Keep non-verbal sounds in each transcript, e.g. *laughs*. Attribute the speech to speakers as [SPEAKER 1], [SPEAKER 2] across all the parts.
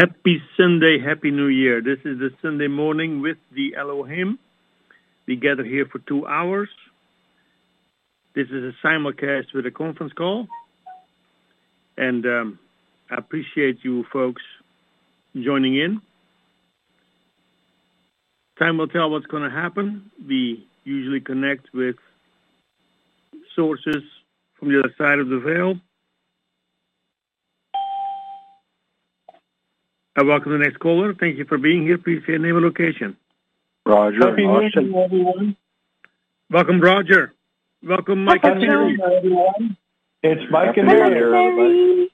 [SPEAKER 1] Happy Sunday, Happy New Year. This is the Sunday morning with the Elohim. We gather here for two hours. This is a simulcast with a conference call. And um, I appreciate you folks joining in. Time will tell what's going to happen. We usually connect with sources from the other side of the veil. I welcome the next caller. Thank you for being here. Please say your name and location.
[SPEAKER 2] Roger.
[SPEAKER 3] Happy New Year, everyone.
[SPEAKER 1] Welcome, Roger. Welcome, Mike and
[SPEAKER 3] Happy New
[SPEAKER 1] Mary.
[SPEAKER 3] Year, everyone. It's Mike and
[SPEAKER 2] Happy New
[SPEAKER 3] Mary.
[SPEAKER 2] Year.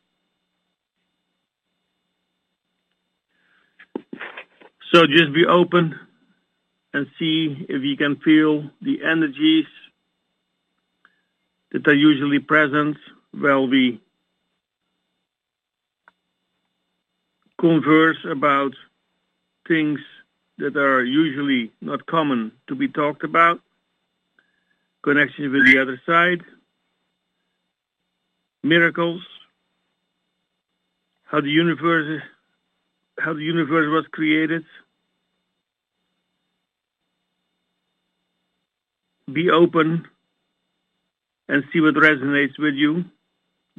[SPEAKER 1] So just be open and see if you can feel the energies that are usually present while we converse about things that are usually not common to be talked about, connection with the mm-hmm. other side, miracles, how the universe how the universe was created. Be open and see what resonates with you.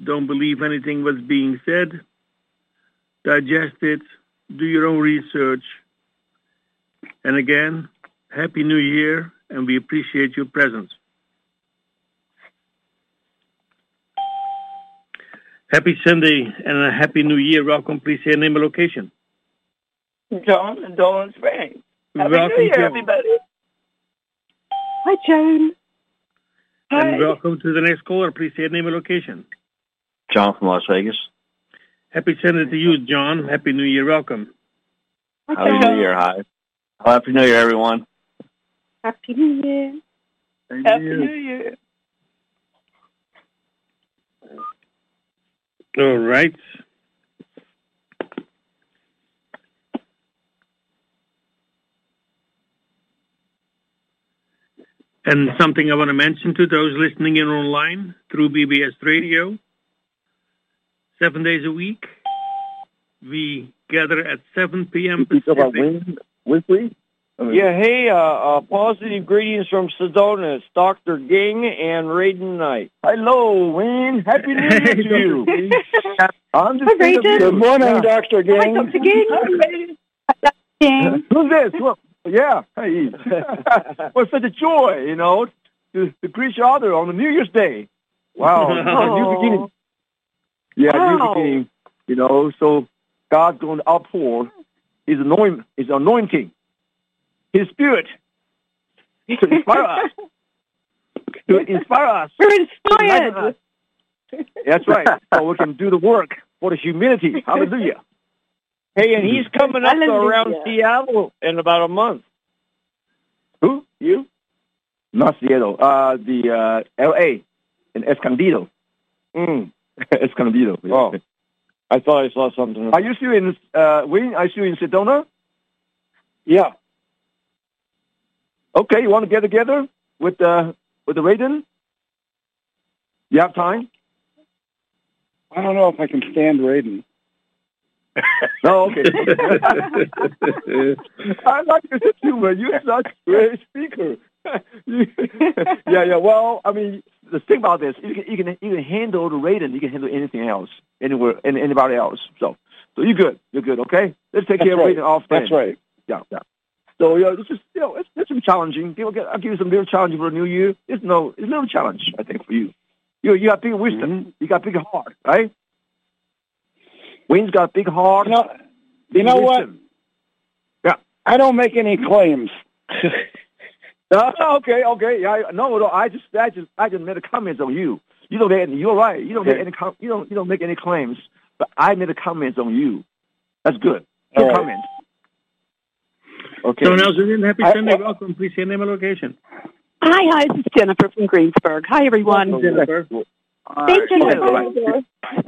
[SPEAKER 1] Don't believe anything was being said. Digest it. Do your own research. And again, Happy New Year, and we appreciate your presence. Happy Sunday and a Happy New Year. Welcome. Please say your name and location.
[SPEAKER 4] John and Dolan Springs. Happy
[SPEAKER 1] welcome,
[SPEAKER 4] New Year,
[SPEAKER 1] Joan.
[SPEAKER 4] everybody.
[SPEAKER 5] Hi, Joan.
[SPEAKER 4] Hi.
[SPEAKER 1] And welcome to the next caller. Please say your name and location.
[SPEAKER 2] John from Las Vegas.
[SPEAKER 1] Happy Sunday to you, John. Happy New Year. Welcome.
[SPEAKER 5] Hi,
[SPEAKER 2] Happy
[SPEAKER 5] Joan.
[SPEAKER 2] New Year. Hi. Happy New Year, everyone.
[SPEAKER 5] Happy New Year.
[SPEAKER 4] Happy New Year.
[SPEAKER 1] All right. And something I want to mention to those listening in online through BBS Radio. Seven days a week, we gather at 7 p.m. Pacific.
[SPEAKER 3] Weekly?
[SPEAKER 6] Yeah, hey, uh, uh, positive greetings from Sedona. It's Dr. Ging and Raiden Knight.
[SPEAKER 3] Hello, Wayne. Happy New Year to you. I'm just
[SPEAKER 5] Hi, Raiden.
[SPEAKER 3] Good morning, Dr.
[SPEAKER 5] Hi,
[SPEAKER 3] Gang.
[SPEAKER 5] Dr. Ging. Ging.
[SPEAKER 3] Who's this? Well, yeah. Hey. *laughs* well, such a joy, you know, to, to greet each other on the New Year's Day. Wow. *laughs* new beginning. Yeah,
[SPEAKER 5] Wow.
[SPEAKER 3] new beginning. You know, so God's going to outpour His anointing, His anointing, His Spirit to inspire us. *laughs* To inspire us.
[SPEAKER 5] We're inspired.
[SPEAKER 3] us. That's right. So we can do the work for the humanity. Hallelujah.
[SPEAKER 6] Hey, and he's coming up
[SPEAKER 5] Hallelujah.
[SPEAKER 6] around Seattle in about a month.
[SPEAKER 3] Who? You? Not Seattle. Uh, the uh, L.A. in Escondido.
[SPEAKER 6] Mm. *laughs*
[SPEAKER 3] Escondido.
[SPEAKER 6] Oh. I thought I saw something.
[SPEAKER 3] Are you still in? Uh, Wayne, are you still in Sedona?
[SPEAKER 6] Yeah.
[SPEAKER 3] Okay, you want to get together with uh, with the Raiden? You have time?
[SPEAKER 7] I don't know if I can stand Raiden.
[SPEAKER 3] No, *laughs* okay. *laughs* I like your humor. You're such a great speaker. Yeah, yeah. Well, I mean, the thing about this, you can you can you can handle the Raiden. You can handle anything else, anywhere, any, anybody else. So, so you're good. You're good. Okay. Let's take
[SPEAKER 7] That's
[SPEAKER 3] care
[SPEAKER 7] right.
[SPEAKER 3] of Raiden off.
[SPEAKER 7] That's right.
[SPEAKER 3] Yeah, yeah. So yeah, this is you know it's, it's some challenging. People get, I'll give you some real challenge for the new year. It's no, it's no challenge. I think for you. You you got big wisdom.
[SPEAKER 7] Mm-hmm.
[SPEAKER 3] You got big heart, right? Wayne's got big heart.
[SPEAKER 7] You know, you know what?
[SPEAKER 3] Yeah.
[SPEAKER 7] I don't make any claims. *laughs* *laughs*
[SPEAKER 3] No, okay, okay. Yeah, I- no, no. I just, I just, I just made a comment on you. You don't make any. You're right. You don't make
[SPEAKER 7] Okay.
[SPEAKER 3] any. Com- you don't, you don't make any claims. But I made a comment on you. That's good. Good
[SPEAKER 7] All right.
[SPEAKER 3] comment. Okay.
[SPEAKER 1] Someone else is in. Happy
[SPEAKER 7] I-
[SPEAKER 1] Sunday.
[SPEAKER 7] I-
[SPEAKER 1] Welcome. Please say your name and location.
[SPEAKER 5] Hi, hi. This is Jennifer from Greensburg. Hi, everyone.
[SPEAKER 1] Jennifer.
[SPEAKER 5] Thank you.
[SPEAKER 3] All right.
[SPEAKER 5] Hi,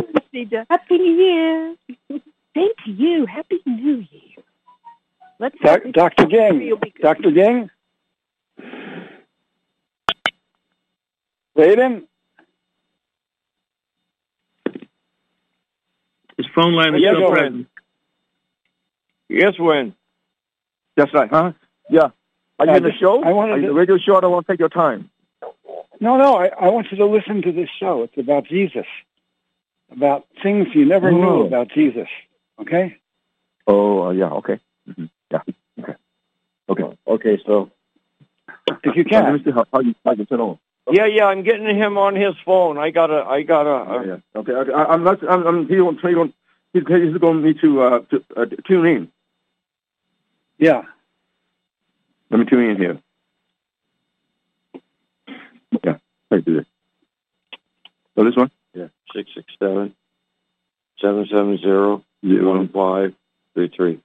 [SPEAKER 5] Happy New Year. Same to you. Happy New Year. Let's
[SPEAKER 7] Doc- Dr. Gang.
[SPEAKER 5] You'll be good.
[SPEAKER 7] Dr. Gang? Raiden?
[SPEAKER 1] His phone line is
[SPEAKER 7] Yeah,
[SPEAKER 1] still
[SPEAKER 7] go
[SPEAKER 1] present.
[SPEAKER 6] Yes, when?
[SPEAKER 3] That's right, huh? Yeah. Are you
[SPEAKER 7] Uh,
[SPEAKER 3] in the show?
[SPEAKER 7] I wanted
[SPEAKER 3] Are you
[SPEAKER 7] to-
[SPEAKER 3] the radio show? I don't want to take your time.
[SPEAKER 7] No, no, I, I want you to listen to this show. It's about Jesus, about things you never knew
[SPEAKER 3] Oh.
[SPEAKER 7] about Jesus. Okay?
[SPEAKER 3] Oh, uh, yeah. Okay. hmm Yeah. Okay. Okay. Okay. So
[SPEAKER 7] If you
[SPEAKER 3] let me
[SPEAKER 7] can.
[SPEAKER 3] see how, how you how you turn on.
[SPEAKER 6] Yeah, yeah, I'm getting him on his phone. I gotta, I gotta. Uh,
[SPEAKER 3] yeah. Okay. okay. I, I'm not. I'm. I'm he don't. He don't. He's, he's going to need to uh, to uh, tune in.
[SPEAKER 7] Yeah.
[SPEAKER 3] Let me tune in here. Yeah. Let's do this. So this one.
[SPEAKER 6] yeah, six six seven seven seven zero
[SPEAKER 3] Zero.
[SPEAKER 6] one five three three.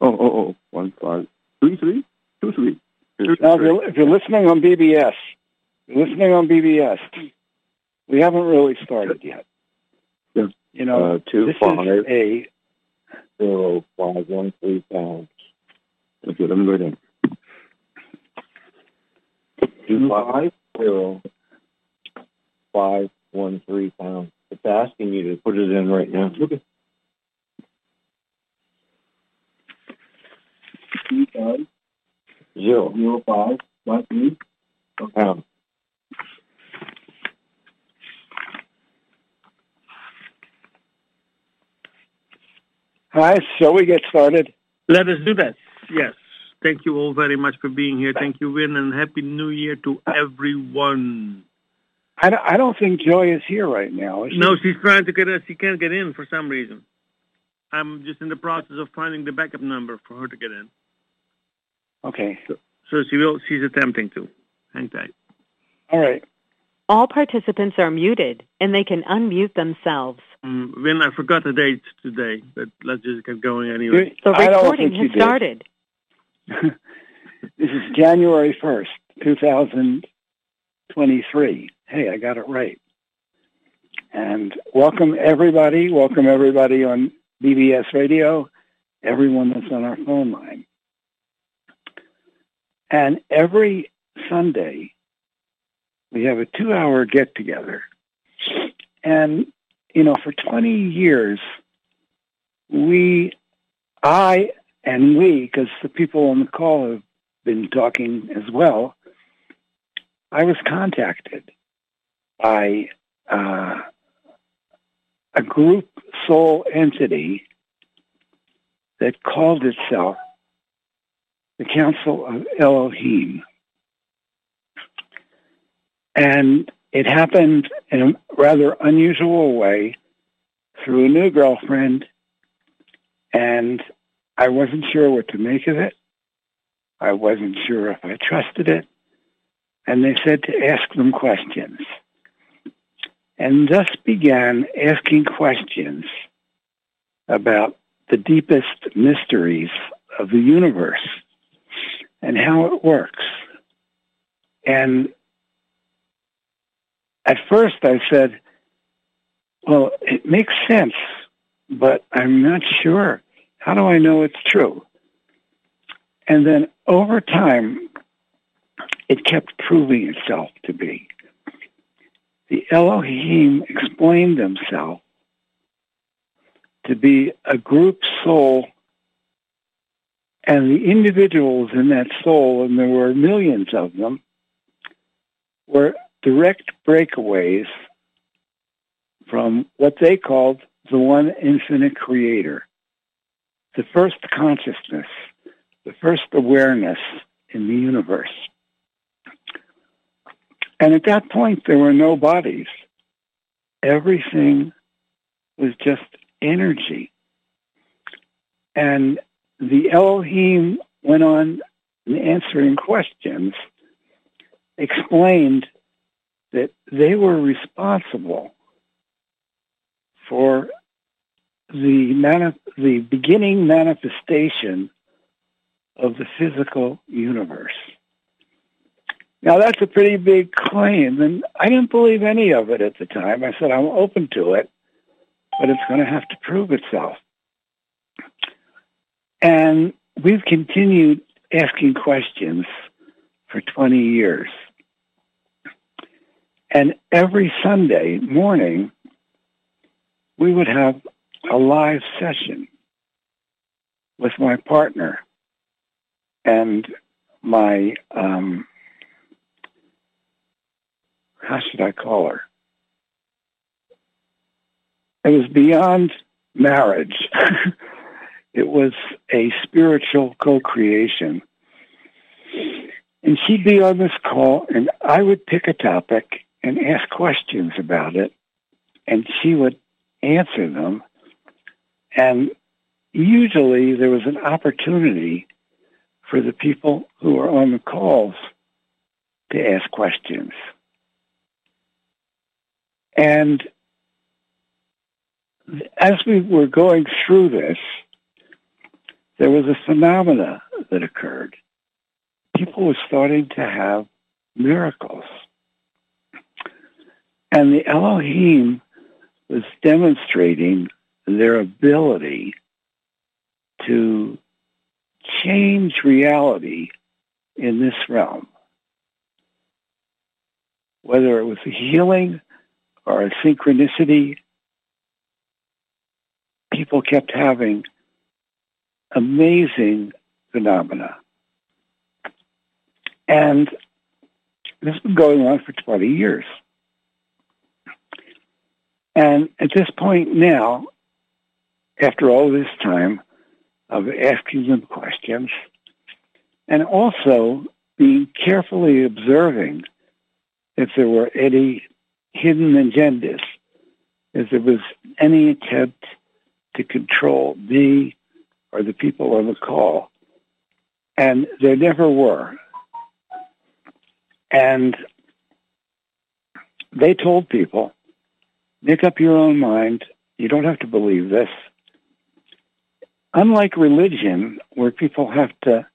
[SPEAKER 3] Oh, oh, oh. One, five, three, three, two, three.
[SPEAKER 7] Now, if you're, if you're listening on BBS, you're listening on BBS, we haven't really started yet.
[SPEAKER 3] Yeah.
[SPEAKER 7] You know,
[SPEAKER 6] Uh, two
[SPEAKER 7] this
[SPEAKER 6] five
[SPEAKER 7] is a
[SPEAKER 6] zero five one three pounds.
[SPEAKER 3] Okay. Let me go down.
[SPEAKER 6] Two five zero five one three pounds. It's asking you to put it in right now.
[SPEAKER 3] Okay. Two, five,
[SPEAKER 6] Zero
[SPEAKER 3] zero, five, one, three.
[SPEAKER 6] pounds.
[SPEAKER 7] Hi, shall we get started?
[SPEAKER 1] Let us do that. Yes. Thank you all very much for being here. Thank you, Win, and Happy New Year to everyone.
[SPEAKER 7] I don't, I don't think Joy is here right now. She?
[SPEAKER 1] No, she's trying to get us. She can't get in for some reason. I'm just in the process of finding the backup number for her to get in.
[SPEAKER 7] Okay.
[SPEAKER 1] So she will. She's attempting to. Hang tight.
[SPEAKER 7] All right.
[SPEAKER 5] All participants are muted, and they can unmute themselves.
[SPEAKER 1] Um, Win, I forgot the date today, but let's just get going anyway.
[SPEAKER 5] The
[SPEAKER 7] I don't
[SPEAKER 5] recording
[SPEAKER 7] think
[SPEAKER 5] has
[SPEAKER 7] did.
[SPEAKER 5] started. *laughs*
[SPEAKER 7] this is January 1st, 2023. Hey, I got it right. And welcome everybody. Welcome everybody on BBS Radio, everyone that's on our phone line. And every Sunday, we have a two hour get together. And, you know, for 20 years, we, I and we, because the people on the call have been talking as well, I was contacted by uh, a group soul entity that called itself the Council of Elohim. And it happened in a rather unusual way through a new girlfriend, and I wasn't sure what to make of it. I wasn't sure if I trusted it. And they said to ask them questions. And thus began asking questions about the deepest mysteries of the universe and how it works. And at first I said, well, it makes sense, but I'm not sure. How do I know it's true? And then over time, it kept proving itself to be. The Elohim explained themselves to be a group soul, and the individuals in that soul, and there were millions of them, were direct breakaways from what they called the one infinite creator, the first consciousness, the first awareness in the universe. And at that point, there were no bodies. Everything was just energy. And the Elohim went on answering questions, explained that they were responsible for the mani- the beginning manifestation of the physical universe. Now that's a pretty big claim, and I didn't believe any of it at the time. I said I'm open to it, but it's going to have to prove itself. And we've continued asking questions for 20 years. And every Sunday morning, we would have a live session. with my partner and my um, how should I call her? It was beyond marriage. *laughs* it was a spiritual co-creation. And she'd be on this call and I would pick a topic and ask questions about it and she would answer them. And usually there was an opportunity for the people who were on the calls to ask questions. And as we were going through this, there was a phenomena that occurred. People were starting to have miracles. And the Elohim was demonstrating their ability to change reality in this realm. Whether it was a healing or a synchronicity, people kept having amazing phenomena. And this has been going on for 20 years. And at this point now, after all this time of asking them questions, and also being carefully observing if there were any hidden agendas, if there was any attempt to control me or the people on the call. And there never were. And they told people, make up your own mind. You don't have to believe this. Unlike religion, where people have to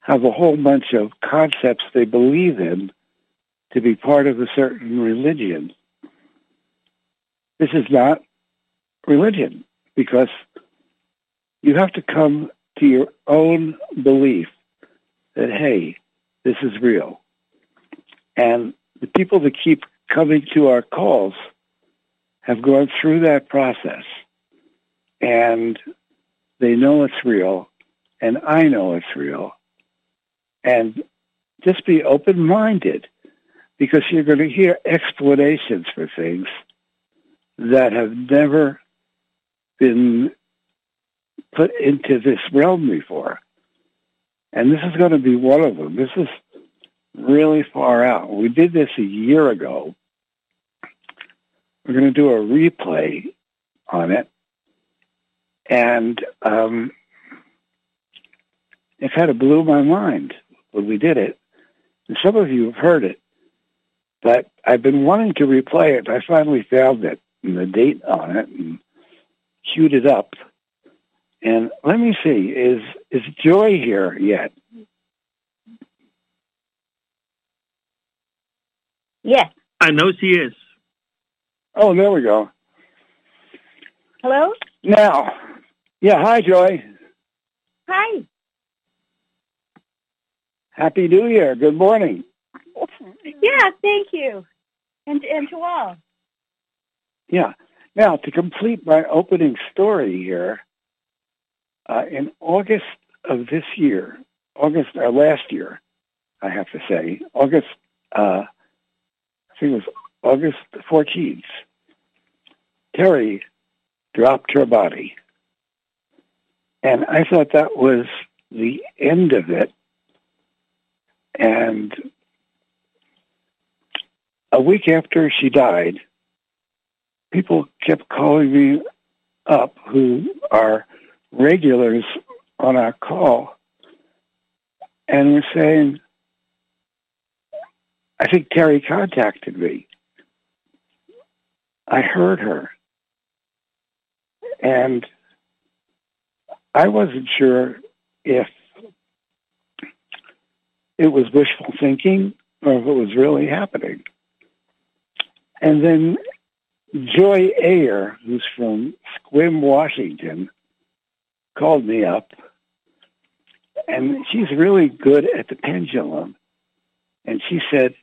[SPEAKER 7] have a whole bunch of concepts they believe in to be part of a certain religion, this is not religion because you have to come to your own belief that, hey, this is real. And the people that keep coming to our calls have gone through that process and they know it's real and I know it's real. And just be open-minded because you're going to hear explanations for things that have never been put into this realm before. And this is going to be one of them. This is really far out. We did this a year ago. We're going to do a replay on it. And um, it kind of blew my mind when we did it. And some of you have heard it. But I've been wanting to replay it. I finally found it and the date on it and queued it up. And let me see, is is Joy here yet?
[SPEAKER 5] Yes.
[SPEAKER 1] I know she is.
[SPEAKER 7] Oh, there we go.
[SPEAKER 5] Hello?
[SPEAKER 7] Now, yeah, hi, Joy.
[SPEAKER 5] Hi.
[SPEAKER 7] Happy New Year. Good morning.
[SPEAKER 5] Yeah, thank you. And and to all.
[SPEAKER 7] Yeah. Now, to complete my opening story here, uh, in August of this year, August or last year, I have to say, August, uh, I think it was August 14th, Terry dropped her body. And I thought that was the end of it. And a week after she died, people kept calling me up who are regulars on our call and were saying, I think Terry contacted me. I heard her. And I wasn't sure if it was wishful thinking or if it was really happening. And then Joy Ayer, who's from Sequim, Washington, called me up, and she's really good at the pendulum. And she said,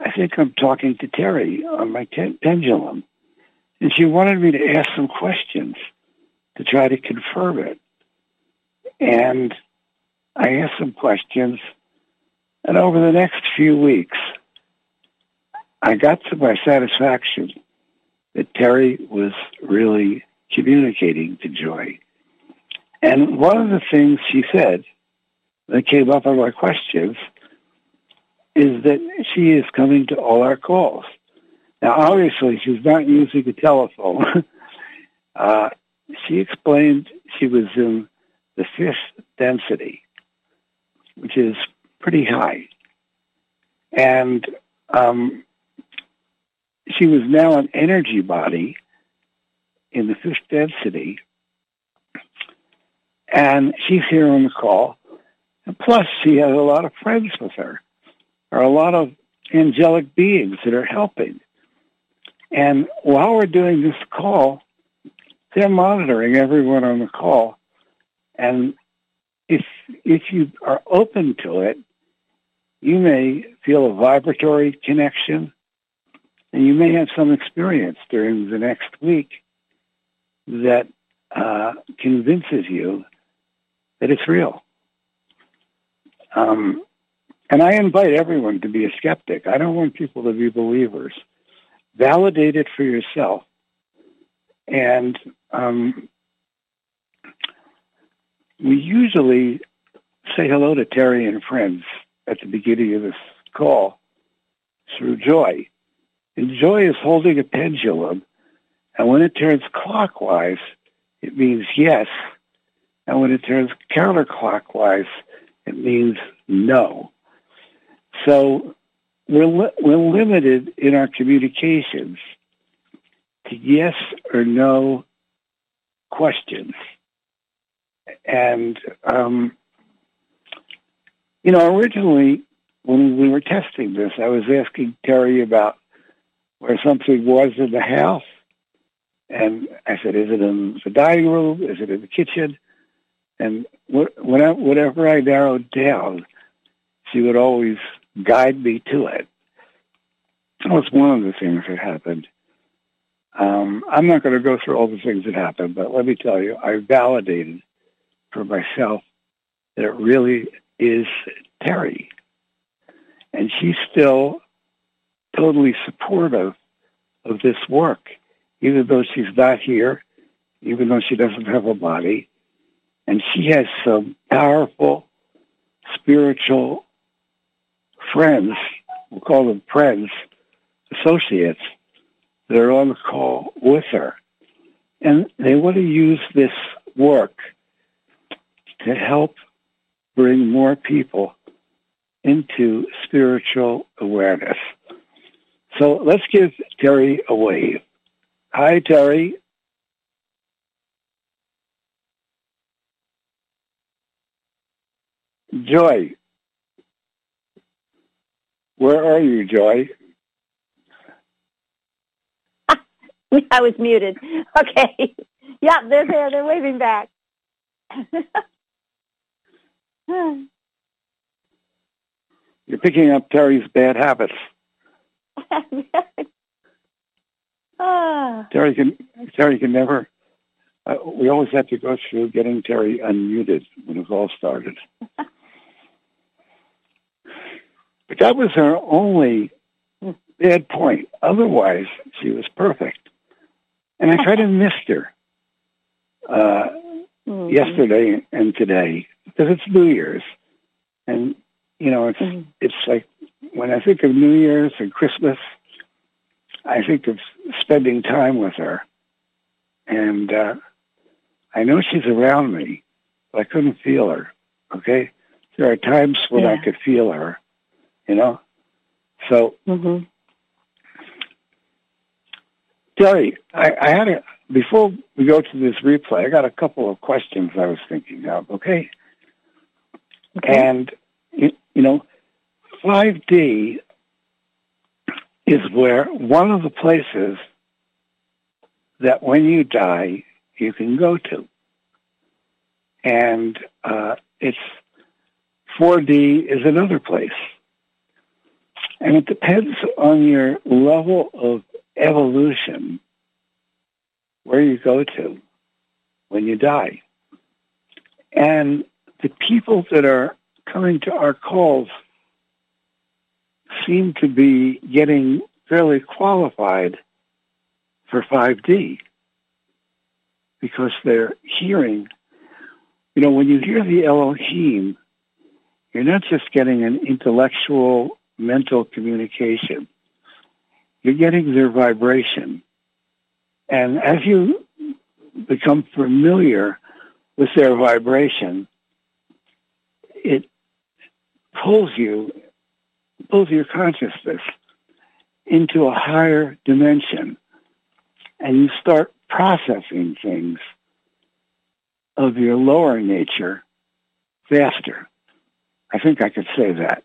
[SPEAKER 7] I think I'm talking to Terry on my pendulum. And she wanted me to ask some questions to try to confirm it. And I asked some questions. And over the next few weeks, I got to my satisfaction that Terry was really communicating to Joy. And one of the things she said that came up on my questions is that she is coming to all our calls. Now, obviously, she's not using a telephone. *laughs* uh, she explained she was in the fifth density, which is pretty high. And um, she was now an energy body in the fifth density. And she's here on the call. And plus, she has a lot of friends with her, or a lot of angelic beings that are helping. And while we're doing this call, they're monitoring everyone on the call. And if if you are open to it, you may feel a vibratory connection, and you may have some experience during the next week that uh, convinces you that it's real. Um, and I invite everyone to be a skeptic. I don't want people to be believers. Validate it for yourself. And um, we usually say hello to Terry and friends at the beginning of this call through Joy. And Joy is holding a pendulum, and when it turns clockwise, it means yes, and when it turns counterclockwise, it means no. So we're, li- we're limited in our communications to yes or no questions. And, um, you know, originally when we were testing this, I was asking Terry about where something was in the house. And I said, is it in the dining room? Is it in the kitchen? And whatever I narrowed down, she would always guide me to it. That was one of the things that happened. Um, I'm not going to go through all the things that happened, but let me tell you, I validated for myself that it really is Terry. And she's still totally supportive of this work, even though she's not here, even though she doesn't have a body. And she has some powerful spiritual friends, we'll call them friends, associates, that are on the call with her. And they want to use this work to help bring more people into spiritual awareness. So let's give Terry a wave. Hi, Terry. Joy. Where are you, Joy? *laughs*
[SPEAKER 5] I was muted. Okay. *laughs* Yeah, they're there. They're waving back. *laughs*
[SPEAKER 7] You're picking up Terry's bad habits.
[SPEAKER 5] ah.
[SPEAKER 7] Terry can Terry can never. Uh, we always have to go through getting Terry unmuted when it all started. But that was her only bad point. Otherwise, she was perfect. And I kind of *laughs* missed her uh, mm-hmm. yesterday and today because it's New Year's, and you know it's mm-hmm. it's like when I think of New Year's and Christmas, I think of spending time with her, and uh, I know she's around me, but I couldn't feel her. Okay, there are times when yeah. I could feel her, you know. So
[SPEAKER 5] mm-hmm.
[SPEAKER 7] Terry, I, I had a before we go to this replay. I got a couple of questions I was thinking of. Okay,
[SPEAKER 5] okay.
[SPEAKER 7] and you, you know, 5D is where one of the places that when you die you can go to, and uh, it's 4D is another place, and it depends on your level of evolution where you go to when you die. And the people that are coming to our calls seem to be getting fairly qualified for 5D because they're hearing, you know, when you hear the Elohim, you're not just getting an intellectual, mental communication. You're getting their vibration. And as you become familiar with their vibration, it pulls you, pulls your consciousness into a higher dimension and you start processing things of your lower nature faster. I think I could say that.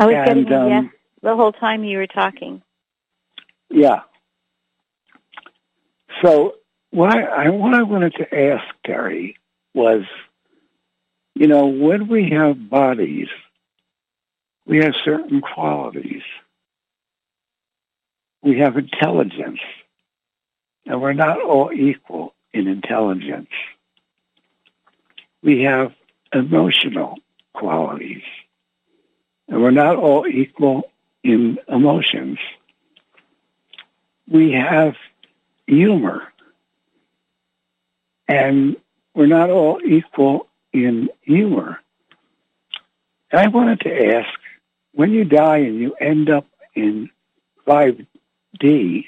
[SPEAKER 5] I was
[SPEAKER 7] And,
[SPEAKER 5] getting
[SPEAKER 7] um,
[SPEAKER 5] yes the whole time you were talking.
[SPEAKER 7] Yeah. So what I, I what I wanted to ask Terry was, you know, when we have bodies, we have certain qualities. We have intelligence, and we're not all equal in intelligence. We have emotional qualities, and we're not all equal in emotions. We have humor, and we're not all equal in humor. And I wanted to ask, when you die and you end up in 5D,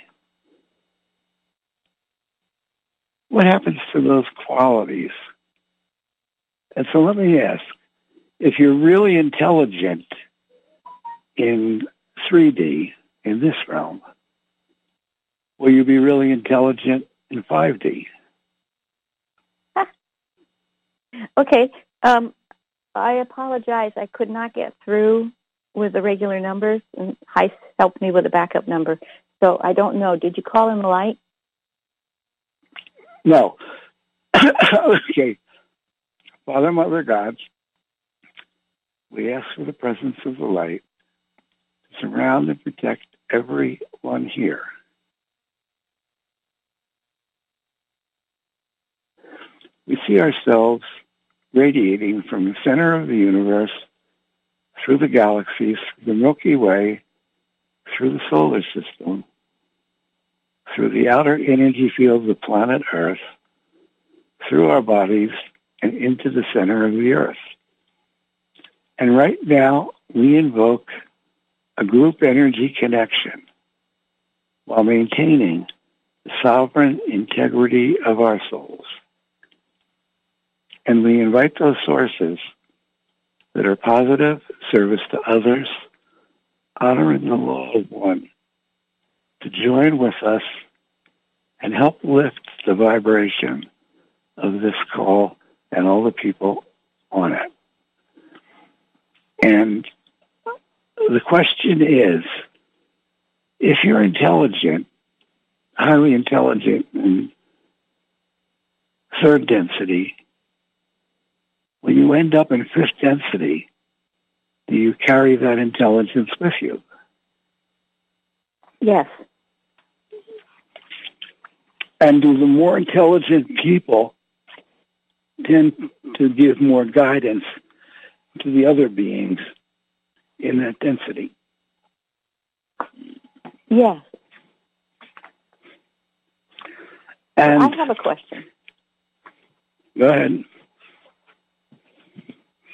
[SPEAKER 7] what happens to those qualities? And so let me ask, if you're really intelligent in 3D, in this realm, will you be really intelligent in 5D? *laughs*
[SPEAKER 5] Okay. Um, I apologize. I could not get through with the regular numbers, and Heist helped me with a backup number. So I don't know. Did you call in the light?
[SPEAKER 7] No. *coughs* okay. Father, Mother, God, we ask for the presence of the light surround and protect everyone here. We see ourselves radiating from the center of the universe through the galaxies, the Milky Way, through the solar system, through the outer energy field of the planet Earth, through our bodies, and into the center of the Earth. And right now, we invoke a group energy connection while maintaining the sovereign integrity of our souls. And we invite those sources that are positive, service to others, honoring the law of one, to join with us and help lift the vibration of this call and all the people on it. And the question is, if you're intelligent, highly intelligent in third density, when you end up in fifth density, do you carry that intelligence with you?
[SPEAKER 5] Yes.
[SPEAKER 7] And do the more intelligent people tend to give more guidance to the other beings in that density?
[SPEAKER 5] Yes.
[SPEAKER 7] And
[SPEAKER 5] I have a question.
[SPEAKER 7] go ahead.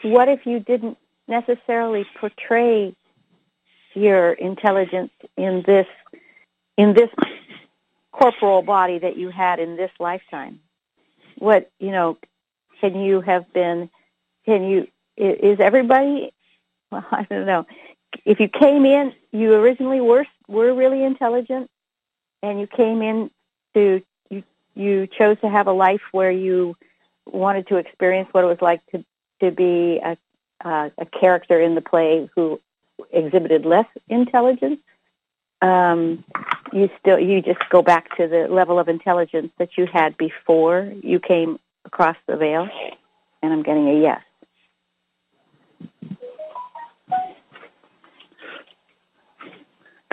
[SPEAKER 5] What if you didn't necessarily portray your intelligence in this in this corporal body that you had in this lifetime? What you know? Can you have been? Can you? Is everybody? Well, *laughs* I don't know. If you came in, you originally were were really intelligent, and you came in to you you chose to have a life where you wanted to experience what it was like to to be a uh, a character in the play who exhibited less intelligence. Um, you still you just go back to the level of intelligence that you had before you came across the veil, and I'm getting a yes.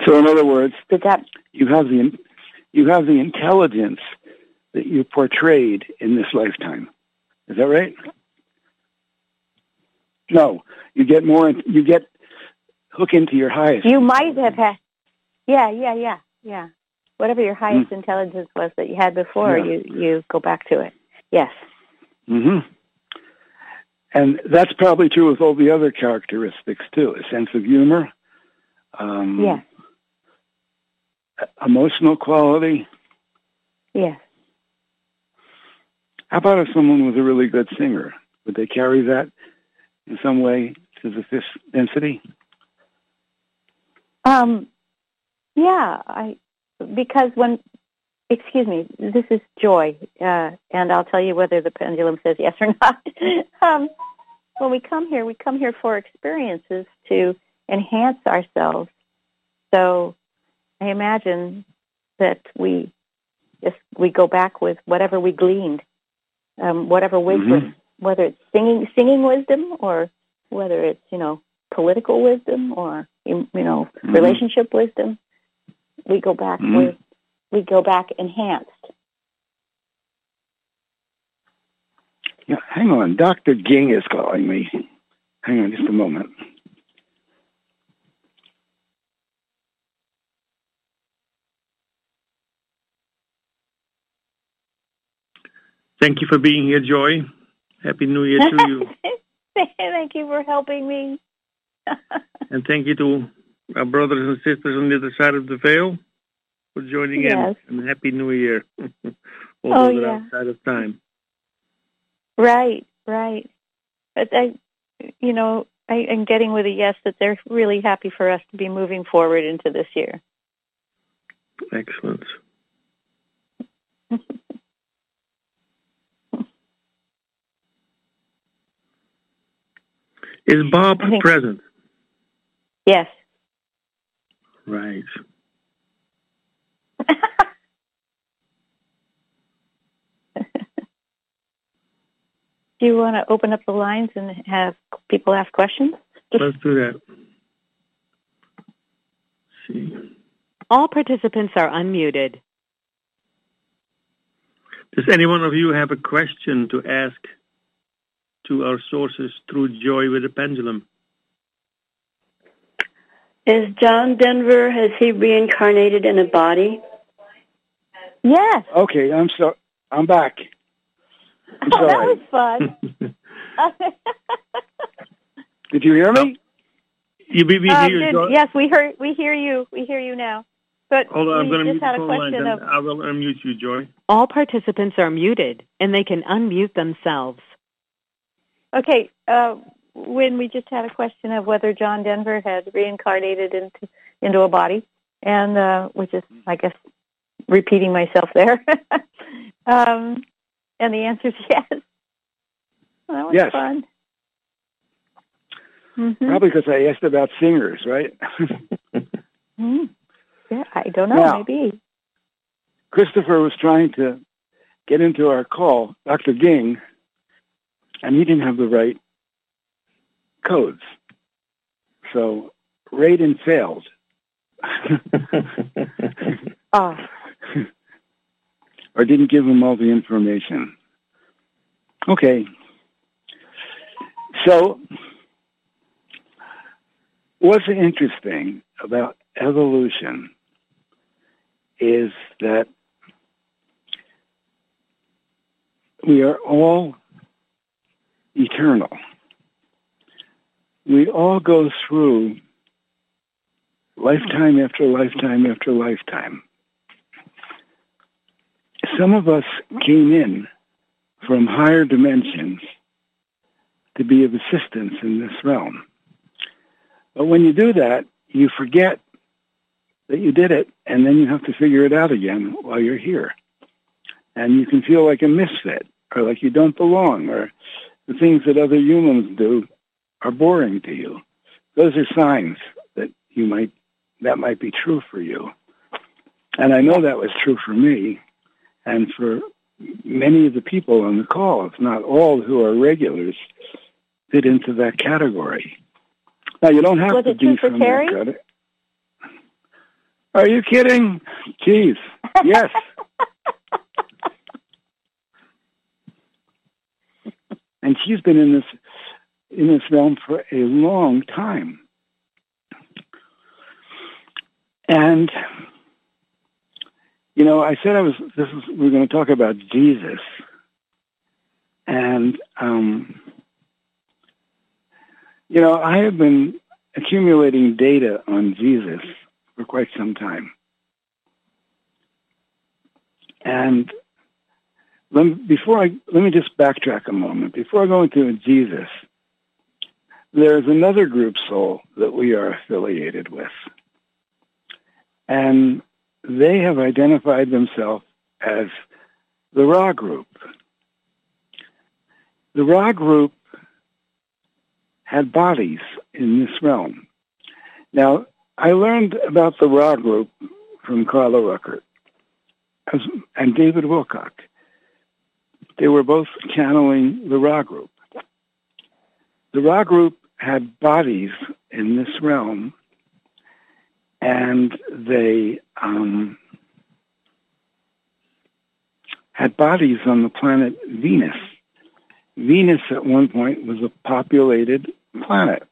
[SPEAKER 7] So, in other words,
[SPEAKER 5] that?
[SPEAKER 7] you have the you have the intelligence that you portrayed in this lifetime. Is that right? No, you get more. You get hook into your highest.
[SPEAKER 5] You might have had, yeah, yeah, yeah, yeah. Whatever your highest intelligence was that you had before,
[SPEAKER 7] Yeah.
[SPEAKER 5] you you go back to it. Yes.
[SPEAKER 7] hmm And that's probably true with all the other characteristics too. A sense of humor. Um,
[SPEAKER 5] Yes.
[SPEAKER 7] Emotional quality.
[SPEAKER 5] Yes.
[SPEAKER 7] How about if someone was a really good singer? Would they carry that in some way to the fifth density?
[SPEAKER 5] Um, yeah, I because when excuse me, this is joy, uh, and I'll tell you whether the pendulum says yes or *laughs* not. um, when we come here, we come here for experiences to enhance ourselves. So I imagine that we just we go back with whatever we gleaned, um, whatever wisdom, whether it's singing singing wisdom or whether it's you know political wisdom or you know
[SPEAKER 7] Mhm.
[SPEAKER 5] relationship wisdom. We go back
[SPEAKER 7] Mhm.
[SPEAKER 5] with we go back enhanced.
[SPEAKER 7] Yeah, hang on. Dr. Ging is calling me. Hang on just a moment.
[SPEAKER 1] Thank you for being here, Joy. Happy New Year to you. *laughs*
[SPEAKER 5] Thank you for helping me. *laughs*
[SPEAKER 1] and thank you to our brothers and sisters on the other side of the veil for joining
[SPEAKER 5] Yes.
[SPEAKER 1] in. And Happy New Year. *laughs*
[SPEAKER 5] Oh,
[SPEAKER 1] Although they're
[SPEAKER 5] yeah.
[SPEAKER 1] outside of time.
[SPEAKER 5] Right, right. But I, you know, I am getting with a yes that they're really happy for us to be moving forward into this year.
[SPEAKER 1] Excellent. Is Bob present?
[SPEAKER 5] Yes.
[SPEAKER 1] Right. *laughs*
[SPEAKER 5] Do you want to open up the lines and have people ask questions?
[SPEAKER 1] Let's do that. see.
[SPEAKER 8] All participants are unmuted.
[SPEAKER 1] Does any one of you have a question to ask to our sources through Joy with a Pendulum?
[SPEAKER 9] Is John Denver, has he reincarnated in a body?
[SPEAKER 5] Yes.
[SPEAKER 7] Okay, I'm so I'm back. I'm
[SPEAKER 5] Oh, *laughs* that was fun. *laughs* *laughs*
[SPEAKER 7] Did you hear me?
[SPEAKER 1] You be be
[SPEAKER 5] Um,
[SPEAKER 1] here,
[SPEAKER 5] did-
[SPEAKER 1] Joy?
[SPEAKER 5] yes, we heard. We hear you. We hear you now. But
[SPEAKER 1] Hold on, I'm going to mute the phone line. Then
[SPEAKER 5] of.
[SPEAKER 1] I will unmute you, Joy.
[SPEAKER 8] All participants are muted and they can unmute themselves.
[SPEAKER 5] Okay, uh, when we just had a question of whether John Denver had reincarnated into into a body, and uh, which is, I guess, repeating myself there. *laughs* um, and the answer is *laughs* yes. That was
[SPEAKER 7] Yes.
[SPEAKER 5] fun. Mhm.
[SPEAKER 7] Probably because I asked about singers, right?
[SPEAKER 5] Mhm. *laughs* Yeah, I don't know.
[SPEAKER 7] Now-
[SPEAKER 5] maybe.
[SPEAKER 7] Christopher was trying to get into our call, Dr. Ging, and he didn't have the right codes. So Raiden failed.
[SPEAKER 5] Oh, *laughs* *laughs*
[SPEAKER 7] or didn't give him all the information. Okay. So, what's interesting about evolution is that we are all eternal. We all go through lifetime after lifetime after lifetime. Some of us came in from higher dimensions to be of assistance in this realm. But when you do that, you forget that you did it, and then you have to figure it out again while you're here. And you can feel like a misfit, or like you don't belong, or the things that other humans do are boring to you. Those are signs that you might that might be true for you. And I know that was true for me and for many of the people on the call, if not all who are regulars, fit into that category. Now you don't have
[SPEAKER 5] Was
[SPEAKER 7] to
[SPEAKER 5] it true
[SPEAKER 7] be
[SPEAKER 5] for
[SPEAKER 7] from
[SPEAKER 5] Terry?
[SPEAKER 7] Are you kidding? Jeez. Yes. *laughs* and she's been in this in this realm for a long time. And you know, I said I was this is we are going to talk about Jesus, and um, you know, I have been accumulating data on Jesus for quite some time. And let before I let me just backtrack a moment. Before I go into Jesus, there's another group soul that we are affiliated with. And they have identified themselves as the Ra group. The Ra group had bodies in this realm. Now, I learned about the Ra group from Carla Rueckert and David Wilcock. They were both channeling the Ra group. The Ra group had bodies in this realm, and they um, had bodies on the planet Venus. Venus at one point was a populated planet.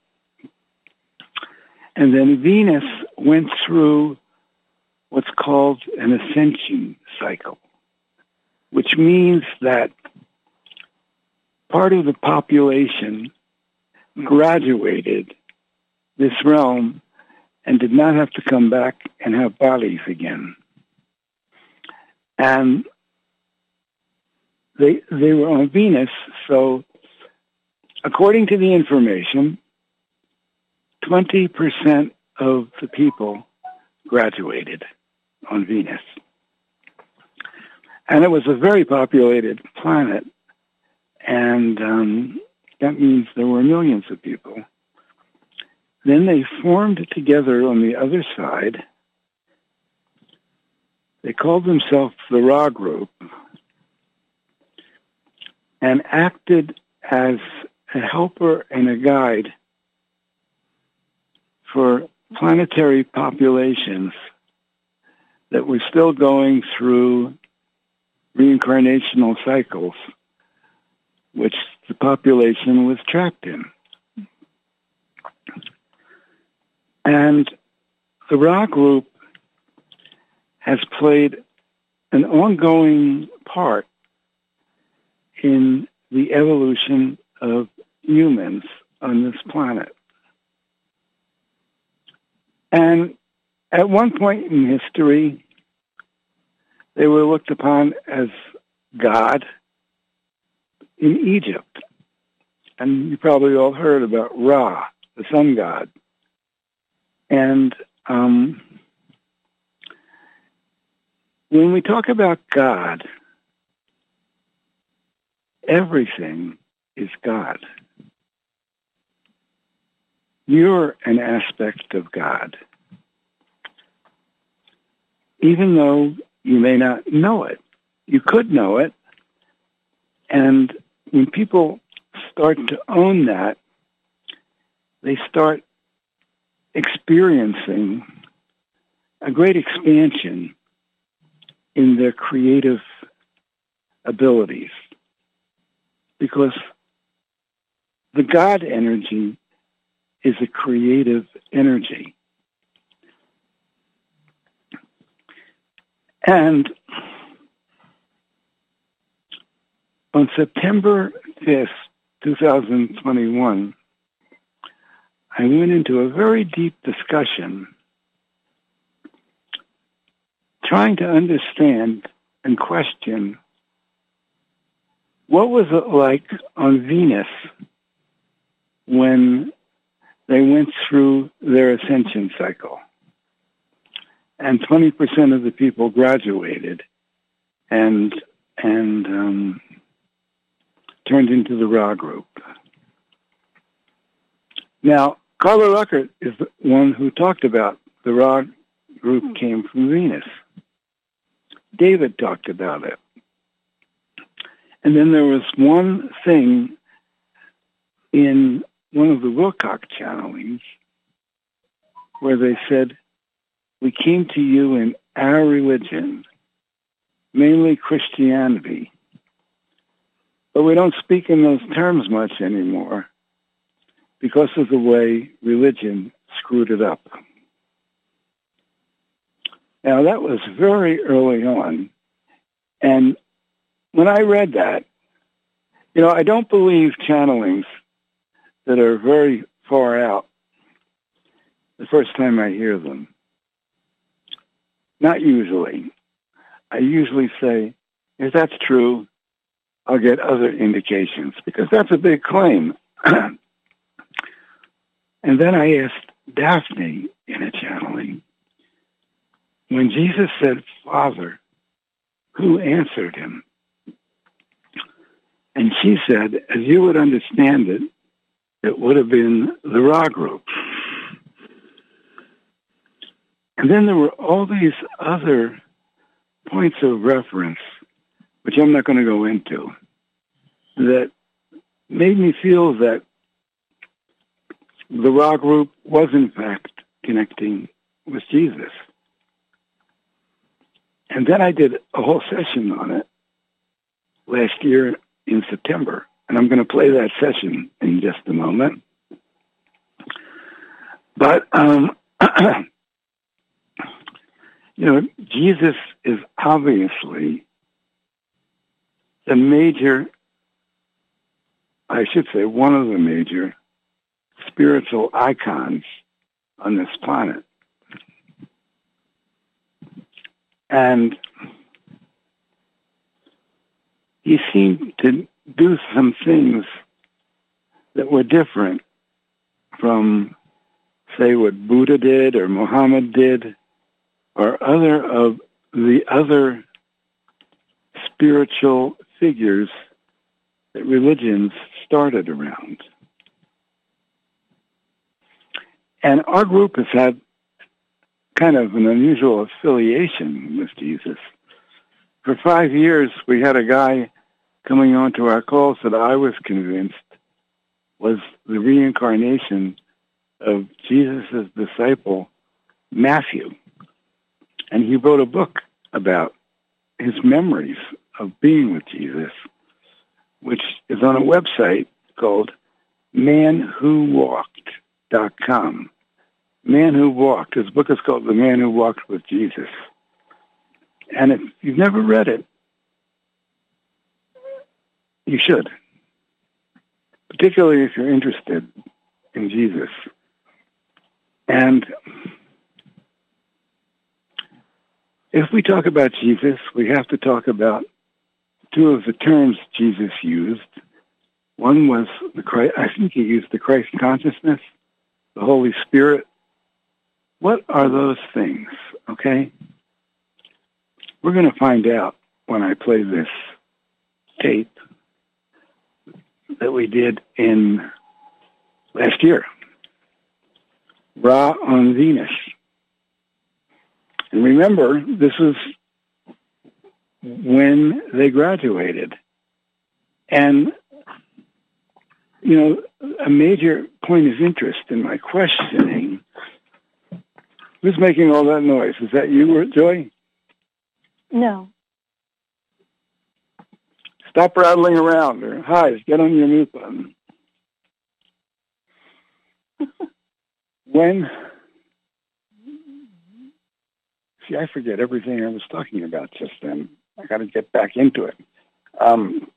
[SPEAKER 7] And then Venus went through what's called an ascension cycle, which means that part of the population graduated this realm and did not have to come back and have bodies again. And they they were on Venus, so according to the information, twenty percent of the people graduated on Venus. And it was a very populated planet, and um, that means there were millions of people. Then they formed together on the other side. They called themselves the Ra Group and acted as a helper and a guide for planetary populations that were still going through reincarnational cycles, which the population was trapped in. And the Ra group has played an ongoing part in the evolution of humans on this planet. And at one point in history, they were looked upon as God in Egypt. And you probably all heard about Ra, the sun god. And um, when we talk about God, everything is God. You're an aspect of God. Even though you may not know it, you could know it. And when people start to own that, they start experiencing a great expansion in their creative abilities because the God energy is a creative energy. And on September 5th, 2021, I went into a very deep discussion trying to understand and question what was it like on Venus when they went through their ascension cycle? And 20% of the people graduated and, and um, turned into the Ra group. Now, Carla Rueckert is the one who talked about the Ra group came from Venus. David talked about it. And then there was one thing in one of the Wilcock channelings where they said, we came to you in our religion, mainly Christianity, But we don't speak in those terms much anymore because of the way religion screwed it up. Now, that was very early on. And when I read that, you know, I don't believe channelings that are very far out the first time I hear them. Not usually. I usually say, if that's true, I'll get other indications because that's a big claim. *clears throat* and then I asked Daphne in a channeling, when Jesus said, Father, who answered him? And she said, as you would understand it, it would have been the Ra group. And then there were all these other points of reference, which I'm not going to go into, that made me feel that the Ra group was in fact connecting with Jesus. And then I did a whole session on it last year in September. And I'm going to play that session in just a moment. But, um, *clears throat* you know, Jesus is obviously the major, I should say, one of the major spiritual icons on this planet. And he seemed to do some things that were different from, say, what Buddha did or Muhammad did or other of the other spiritual figures that religions started around. And our group has had kind of an unusual affiliation with Jesus. For five years, we had a guy coming onto our calls that I was convinced was the reincarnation of Jesus' disciple, Matthew. And he wrote a book about his memories of being with Jesus, which is on a website called manwhowalked.com. Man Who Walked. His book is called The Man Who Walked with Jesus. And if you've never read it, you should, particularly if you're interested in Jesus. And if we talk about Jesus, we have to talk about two of the terms Jesus used. One was the Christ, I think he used the Christ consciousness, the Holy Spirit. What are those things? Okay? We're going to find out when I play this tape that we did in last year. Ra on Venus. And remember, this is when they graduated. And, you know, a major point of interest in my questioning who's making all that noise? Is that you, Joy?
[SPEAKER 5] No.
[SPEAKER 7] Stop rattling around or hi, get on your mute button. *laughs* when see, I forget everything I was talking about just then. I got to get back into it. Um,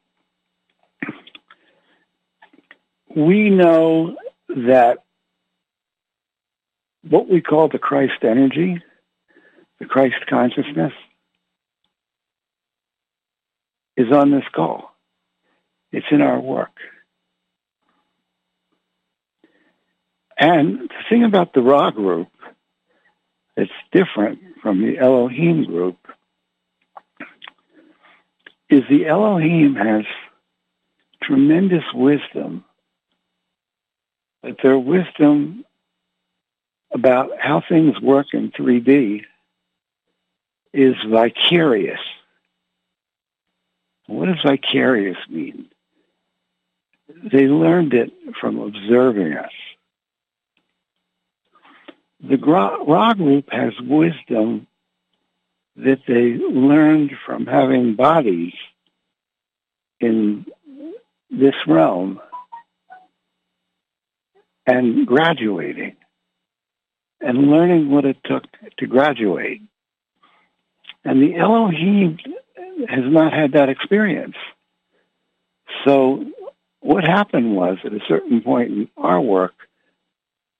[SPEAKER 7] we know that what we call the Christ energy, the Christ consciousness, is on this call. It's in our work. And the thing about the Ra group that's different from the Elohim group is the Elohim has tremendous wisdom, but their wisdom about how things work in 3D is vicarious. What does vicarious mean? They learned it from observing us. The Ra group has wisdom that they learned from having bodies in this realm and graduating and learning what it took to graduate. And the Elohim has not had that experience. So what happened was at a certain point in our work,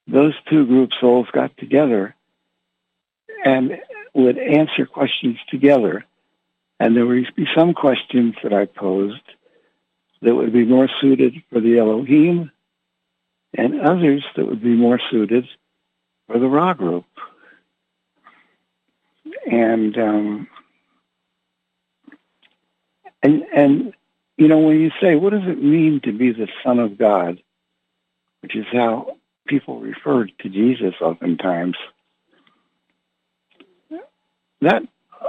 [SPEAKER 7] those two group souls got together and would answer questions together. And there would be some questions that I posed that would be more suited for the Elohim and others that would be more suited for the Ra group. And um, and and you know when you say what does it mean to be the Son of God, which is how people referred to Jesus oftentimes, that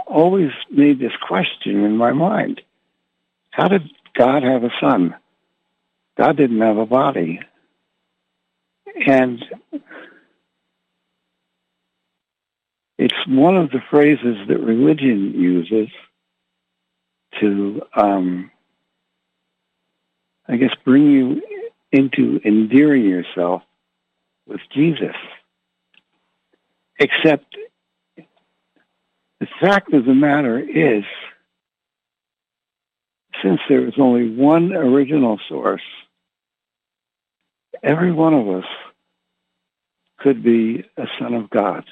[SPEAKER 7] always made this question in my mind. How did God have a son? God didn't have a body. And it's one of the phrases that religion uses to, um, I guess, bring you into endearing yourself with Jesus. Except the fact of the matter is, since there is only one original source, every one of us could be a son of God.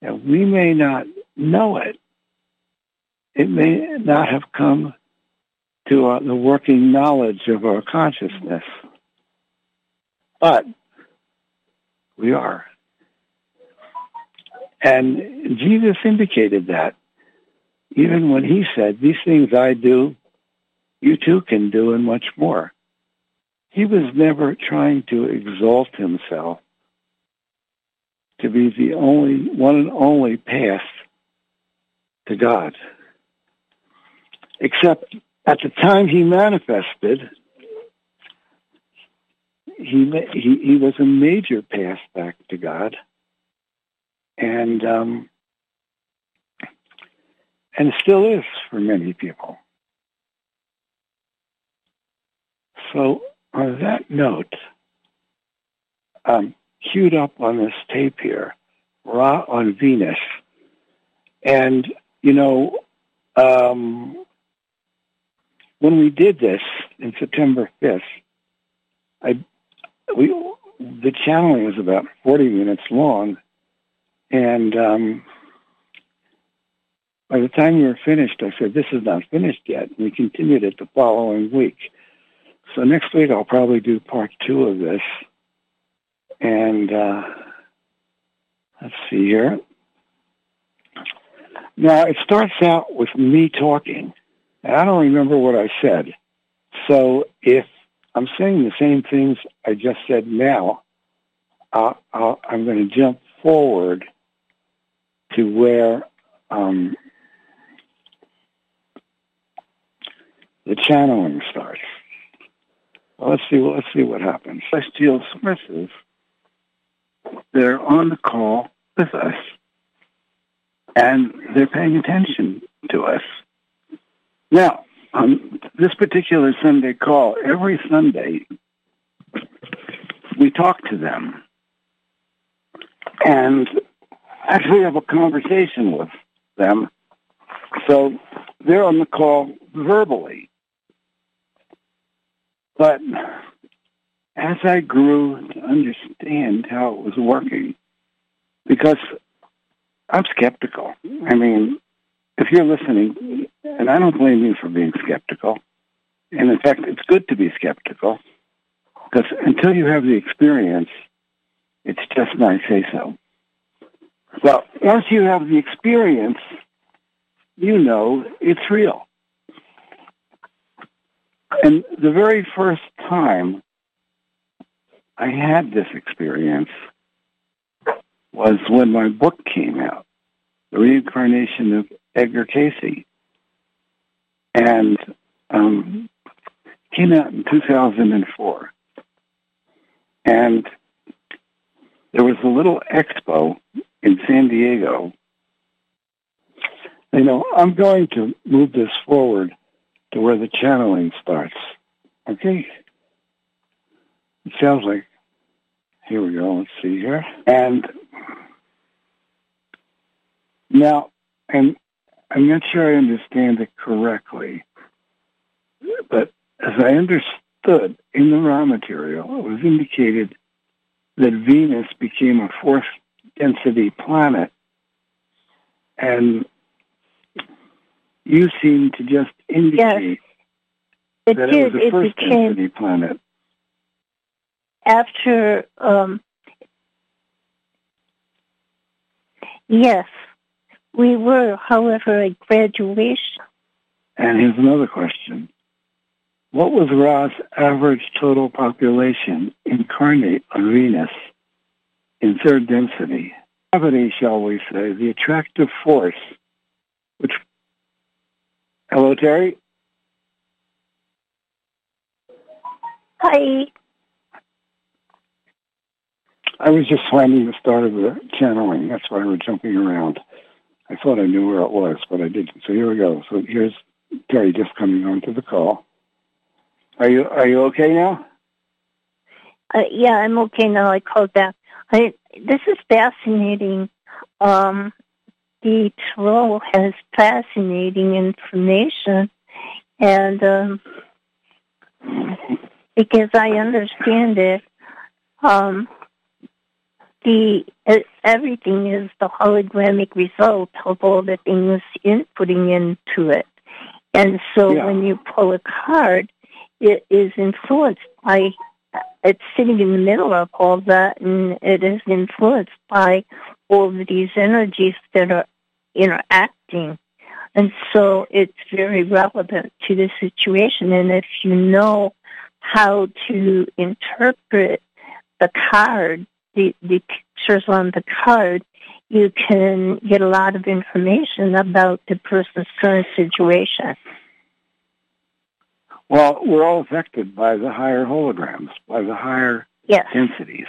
[SPEAKER 7] And we may not know it. It may not have come to uh, the working knowledge of our consciousness. But we are. And Jesus indicated that even when he said, These things I do, you too can do, and much more. He was never trying to exalt himself to be the only one and only path to God. Except at the time he manifested, he, he, he was a major path back to God. And, um, and still is for many people. So on that note, um, queued up on this tape here, Ra on Venus. And, you know, um, when we did this in September 5th, I, we, the channeling was about 40 minutes long. And um, by the time we were finished, I said, this is not finished yet. And we continued it the following week. So next week I'll probably do part two of this. And uh, let's see here. Now it starts out with me talking. And I don't remember what I said. So if I'm saying the same things I just said now, uh, I'm going to jump forward to where um, the channeling starts. Well, let's see. Let's see what happens. Celestial sources they're on the call with us, and they're paying attention to us. Now, on this particular Sunday call, every Sunday we talk to them and actually have a conversation with them. So they're on the call verbally. But as I grew to understand how it was working, because I'm skeptical. I mean, if you're listening, and I don't blame you for being skeptical, and in fact, it's good to be skeptical, because until you have the experience, it's just my say so. Well, once you have the experience, you know it's real. And the very first time I had this experience was when my book came out, The Reincarnation of Edgar Cayce. And um, came out in 2004. And there was a little expo in San Diego. You know, I'm going to move this forward to where the channeling starts. Okay? It sounds like, here we go, let's see here. And now, and I'm not sure I understand it correctly, but as I understood in the Ra material, it was indicated that Venus became a fourth density planet. And you seem to just indicate
[SPEAKER 10] It
[SPEAKER 7] that
[SPEAKER 10] did.
[SPEAKER 7] it was a
[SPEAKER 10] It
[SPEAKER 7] first
[SPEAKER 10] became
[SPEAKER 7] density planet.
[SPEAKER 10] after. Um, yes, we were, however, at graduation.
[SPEAKER 7] And here's another question. What was Ra's average total population incarnate on Venus in third density? Gravity, shall we say, the attractive force, which... Hello, Terry?
[SPEAKER 10] Hi.
[SPEAKER 7] I was just finding the start of the channeling. That's why we're jumping around. I thought I knew where it was, but I didn't. So here we go. So here's Terry just coming onto the call. Are you are you okay now?
[SPEAKER 10] Uh, yeah, I'm okay now. I called back. I, this is fascinating. Um, the tarot has fascinating information, and um, because I understand it, um, the everything is the hologramic result of all the things inputting into it, and so
[SPEAKER 7] Yeah.
[SPEAKER 10] when you pull a card, it is influenced by it's sitting in the middle of all that and it is influenced by all of these energies that are interacting. And so it's very relevant to the situation. And if you know how to interpret the card, the, the pictures on the card, you can get a lot of information about the person's current situation.
[SPEAKER 7] Well, we're all affected by the higher holograms, by the higher
[SPEAKER 10] Yes.
[SPEAKER 7] densities,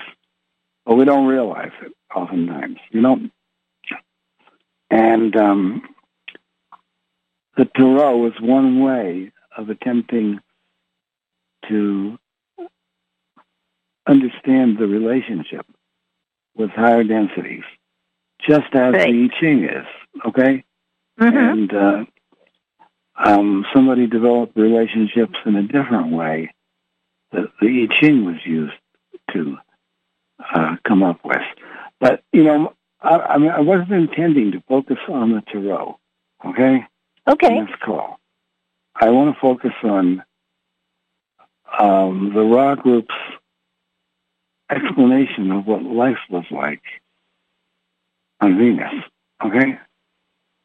[SPEAKER 7] but we don't realize it oftentimes. You know, and um, the tarot is one way of attempting to understand the relationship with higher densities, just as
[SPEAKER 10] Right.
[SPEAKER 7] the I Ching is. Okay,
[SPEAKER 10] Mm-hmm.
[SPEAKER 7] and uh, um, somebody developed relationships in a different way that the I Ching was used to uh, come up with. But you know, I, I mean, I wasn't intending to focus on the tarot. Okay,
[SPEAKER 10] Okay.
[SPEAKER 7] on this call, I want to focus on um, the Ra Group's explanation of what life was like on Venus. Okay,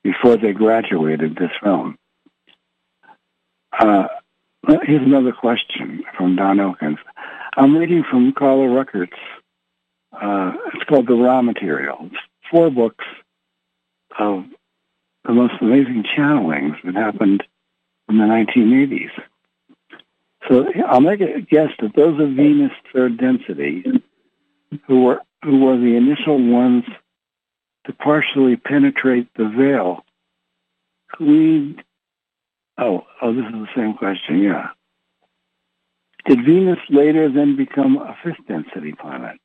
[SPEAKER 7] before they graduated this film. Uh, here's another question from Don Elkins. I'm reading from Carla Rueckert's. Uh, it's called The Ra Material. It's four books of the most amazing channelings that happened in the 1980s. So I'll make a guess that those of Venus third density, who were who were the initial ones to partially penetrate the veil, cleaved. Oh, oh, this is the same question. Yeah. Did Venus later then become a fifth density planet?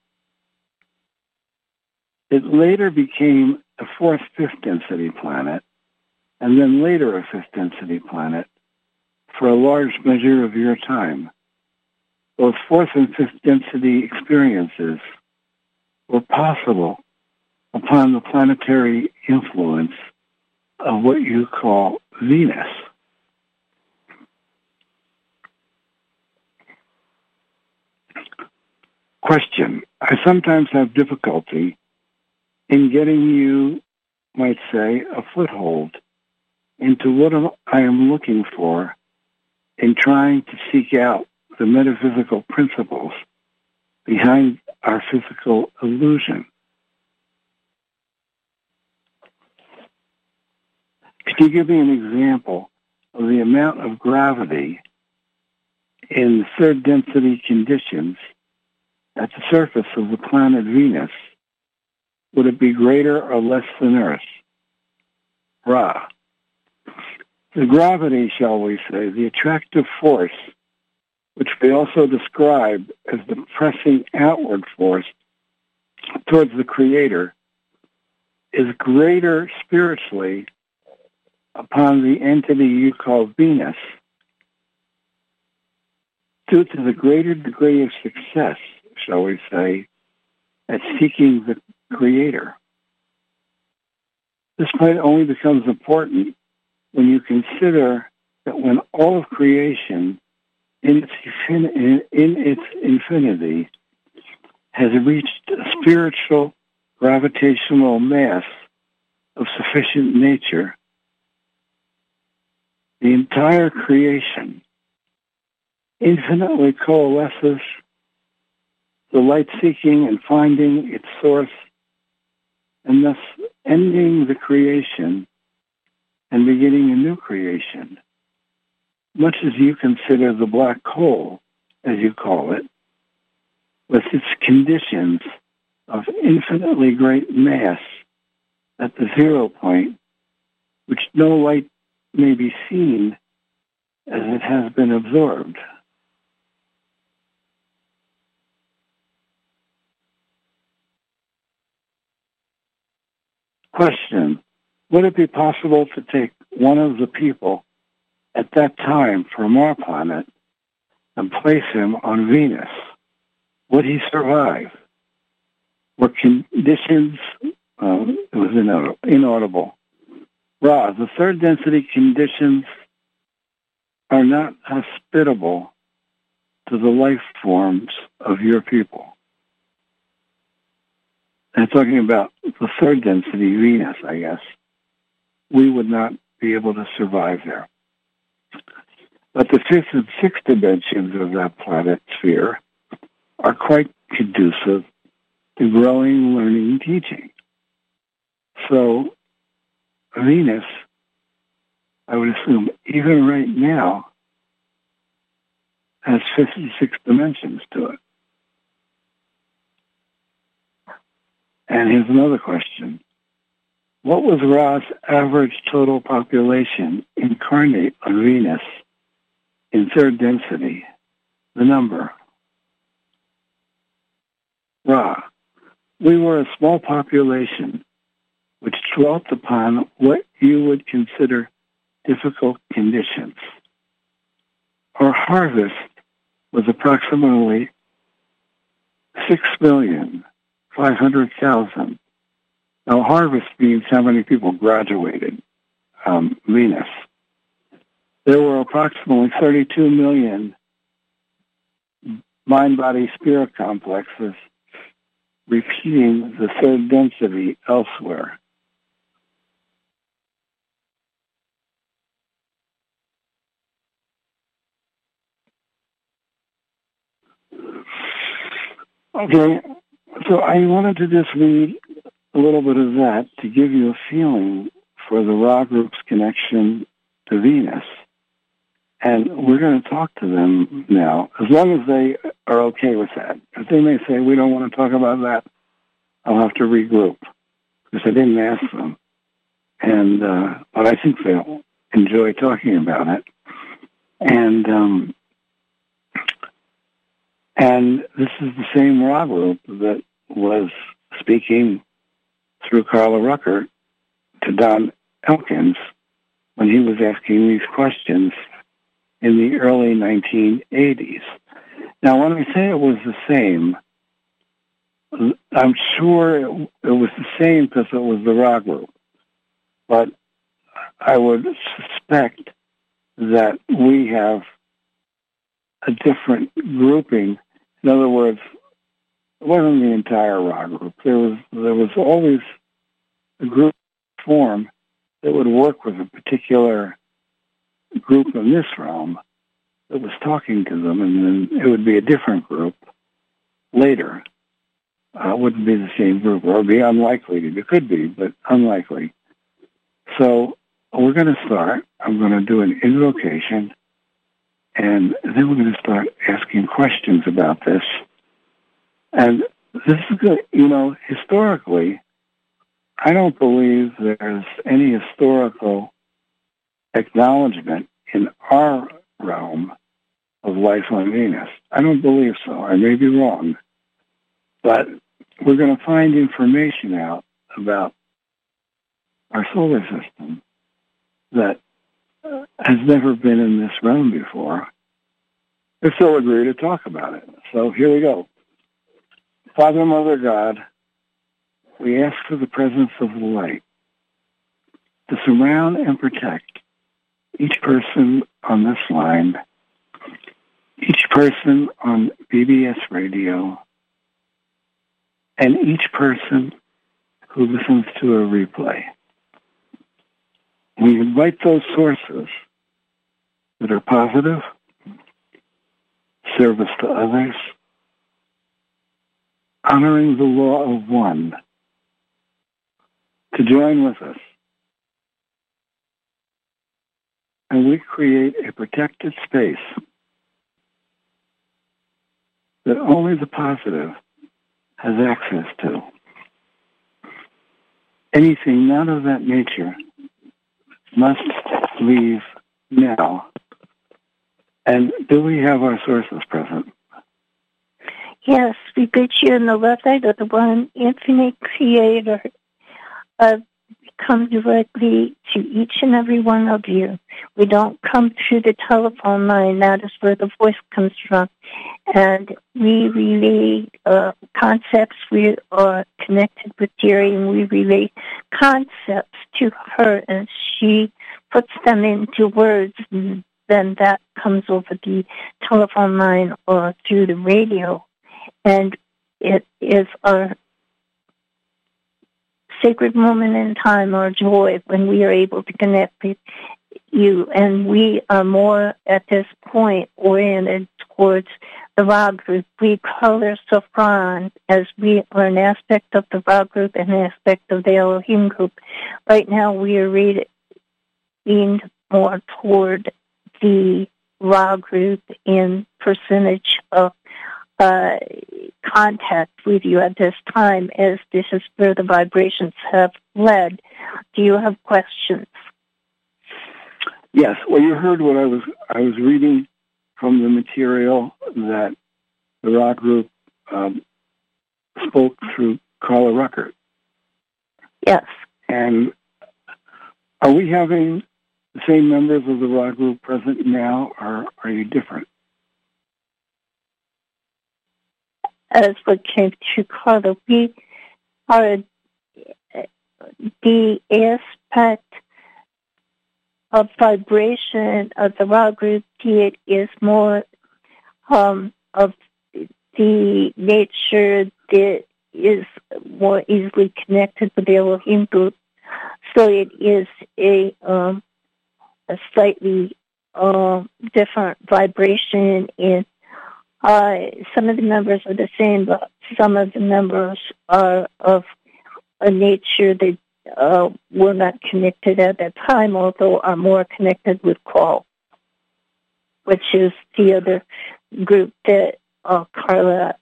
[SPEAKER 7] It later became a fourth fifth density planet, and then later a fifth density planet for a large measure of your time. Both fourth and fifth density experiences were possible upon the planetary influence of what you call Venus. Question. I sometimes have difficulty in getting you, might say, a foothold into what I am looking for in trying to seek out the metaphysical principles behind our physical illusion. Could you give me an example of the amount of gravity in third density conditions at the surface of the planet Venus? Would it be greater or less than Earth? Ra. The gravity, shall we say, the attractive force, which we also describe as the pressing outward force towards the Creator, is greater spiritually upon the entity you call Venus due to the greater degree of success, shall we say, at seeking the Creator. This point only becomes important when you consider that when all of creation in its, in its infinity has reached a spiritual gravitational mass of sufficient nature, the entire creation infinitely coalesces the light seeking and finding its source and thus ending the creation and beginning a new creation. Much as you consider the black hole, as you call it, with its conditions of infinitely great mass at the zero point, which no light may be seen as it has been absorbed. Question. Would it be possible to take one of the people at that time from our planet and place him on Venus? Would he survive? Were conditions, uh, it was inaudible. Ra, the third density conditions are not hospitable to the life forms of your people. I'm talking about the third density, Venus, I guess. We would not be able to survive there. But the fifth and sixth dimensions of that planet sphere are quite conducive to growing, learning, teaching. So Venus, I would assume, even right now, has 56 dimensions to it. And here's another question. What was Ra's average total population incarnate on Venus in third density? The number. Ra. We were a small population which dwelt upon what you would consider difficult conditions. Our harvest was approximately 6,500,000 now, harvest means how many people graduated um, Venus. There were approximately 32 million mind-body spirit complexes repeating the third density elsewhere. Okay, so I wanted to just read a little bit of that to give you a feeling for the Ra group's connection to Venus. And we're going to talk to them now, as long as they are okay with that. If they may say, we don't want to talk about that, I'll have to regroup because I didn't ask them. And, uh, but I think they'll enjoy talking about it. And, um, and this is the same Ra group that was speaking through Carla Rueckert to Don Elkins when he was asking these questions in the early 1980s. Now, when I say it was the same, I'm sure it, it was the same because it was the Ra group. But I would suspect that we have a different grouping. In other words, it wasn't the entire Ra group. There was there was always a group form that would work with a particular group in this realm that was talking to them, and then it would be a different group later. Uh, it wouldn't be the same group, or be unlikely. It could be, but unlikely. So we're going to start. I'm going to do an invocation, and then we're going to start asking questions about this. And this is good. You know, historically, I don't believe there's any historical acknowledgement in our realm of life on Venus. I don't believe so. I may be wrong. But we're going to find information out about our solar system that has never been in this realm before if they'll agree to talk about it. So here we go. Father, Mother, God, we ask for the presence of the light to surround and protect each person on this line, each person on BBS radio, and each person who listens to a replay. We invite those sources that are positive, service to others, honoring the law of one, to join with us. And we create a protected space that only the positive has access to. Anything not of that nature must leave now. And do we have our sources present?
[SPEAKER 10] Yes, we put you in the side of the one infinite creator. Uh, come directly to each and every one of you. We don't come through the telephone line. That is where the voice comes from. And we relay uh, concepts. We are connected with Jerry and we relay concepts to her and she puts them into words. And then that comes over the telephone line or through the radio. And it is a sacred moment in time or joy when we are able to connect with you. And we are more at this point oriented towards the Ra group. We call Ron as we are an aspect of the Ra group and an aspect of the Elohim group. Right now we are leaning more toward the Ra group in percentage of uh, contact with you at this time as this is where the vibrations have led. Do you have questions?
[SPEAKER 7] Yes. Well, you heard what I was I was reading from the material that the Ra group um, spoke through Carla Rueckert.
[SPEAKER 10] Yes.
[SPEAKER 7] And are we having the same members of the Ra group present now, or are you different?
[SPEAKER 10] As what came to Carla. We are the aspect of vibration of the Ra group it is more um, of the nature that is more easily connected with the Elohim group. So it is a um, a slightly uh, different vibration in uh, some of the members are the same, but some of the members are of a nature that uh, were not connected at that time, although are more connected with Q'uo, which is the other group that uh, Carla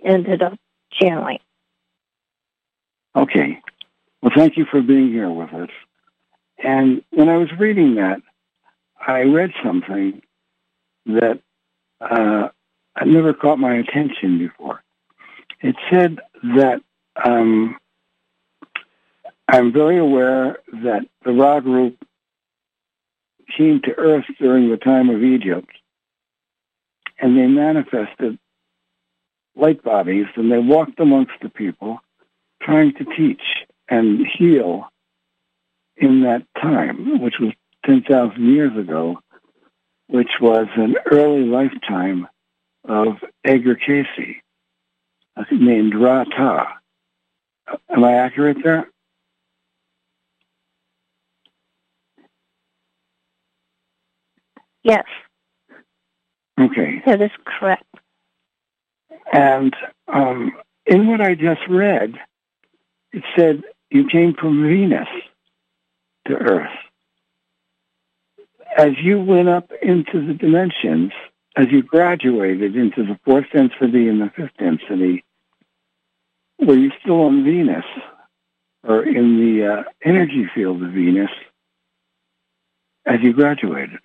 [SPEAKER 10] ended up channeling.
[SPEAKER 7] Okay. Well, thank you for being here with us. And when I was reading that, I read something that uh, had never caught my attention before. It said that um, I'm very aware that the Ra group came to Earth during the time of Egypt, and they manifested light bodies, and they walked amongst the people, trying to teach and heal in that time, which was 10,000 years ago, which was an early lifetime of Edgar Cayce named Ra-Ta. Am I accurate there?
[SPEAKER 10] Yes.
[SPEAKER 7] Okay.
[SPEAKER 10] That is correct.
[SPEAKER 7] And um, in what I just read, it said you came from Venus to Earth. As you went up into the dimensions, as you graduated into the fourth density and the fifth density, were you still on Venus or in the uh, energy field of Venus? as you graduated?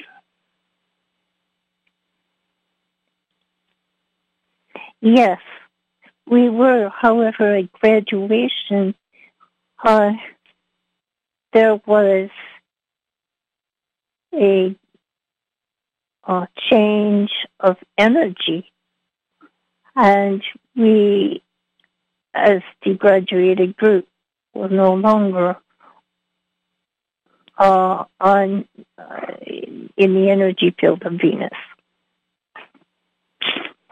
[SPEAKER 10] Yes, we were. However, at graduation, uh, there was a, a change of energy, and we, as the graduated group, were no longer uh, on uh, in the energy field of Venus.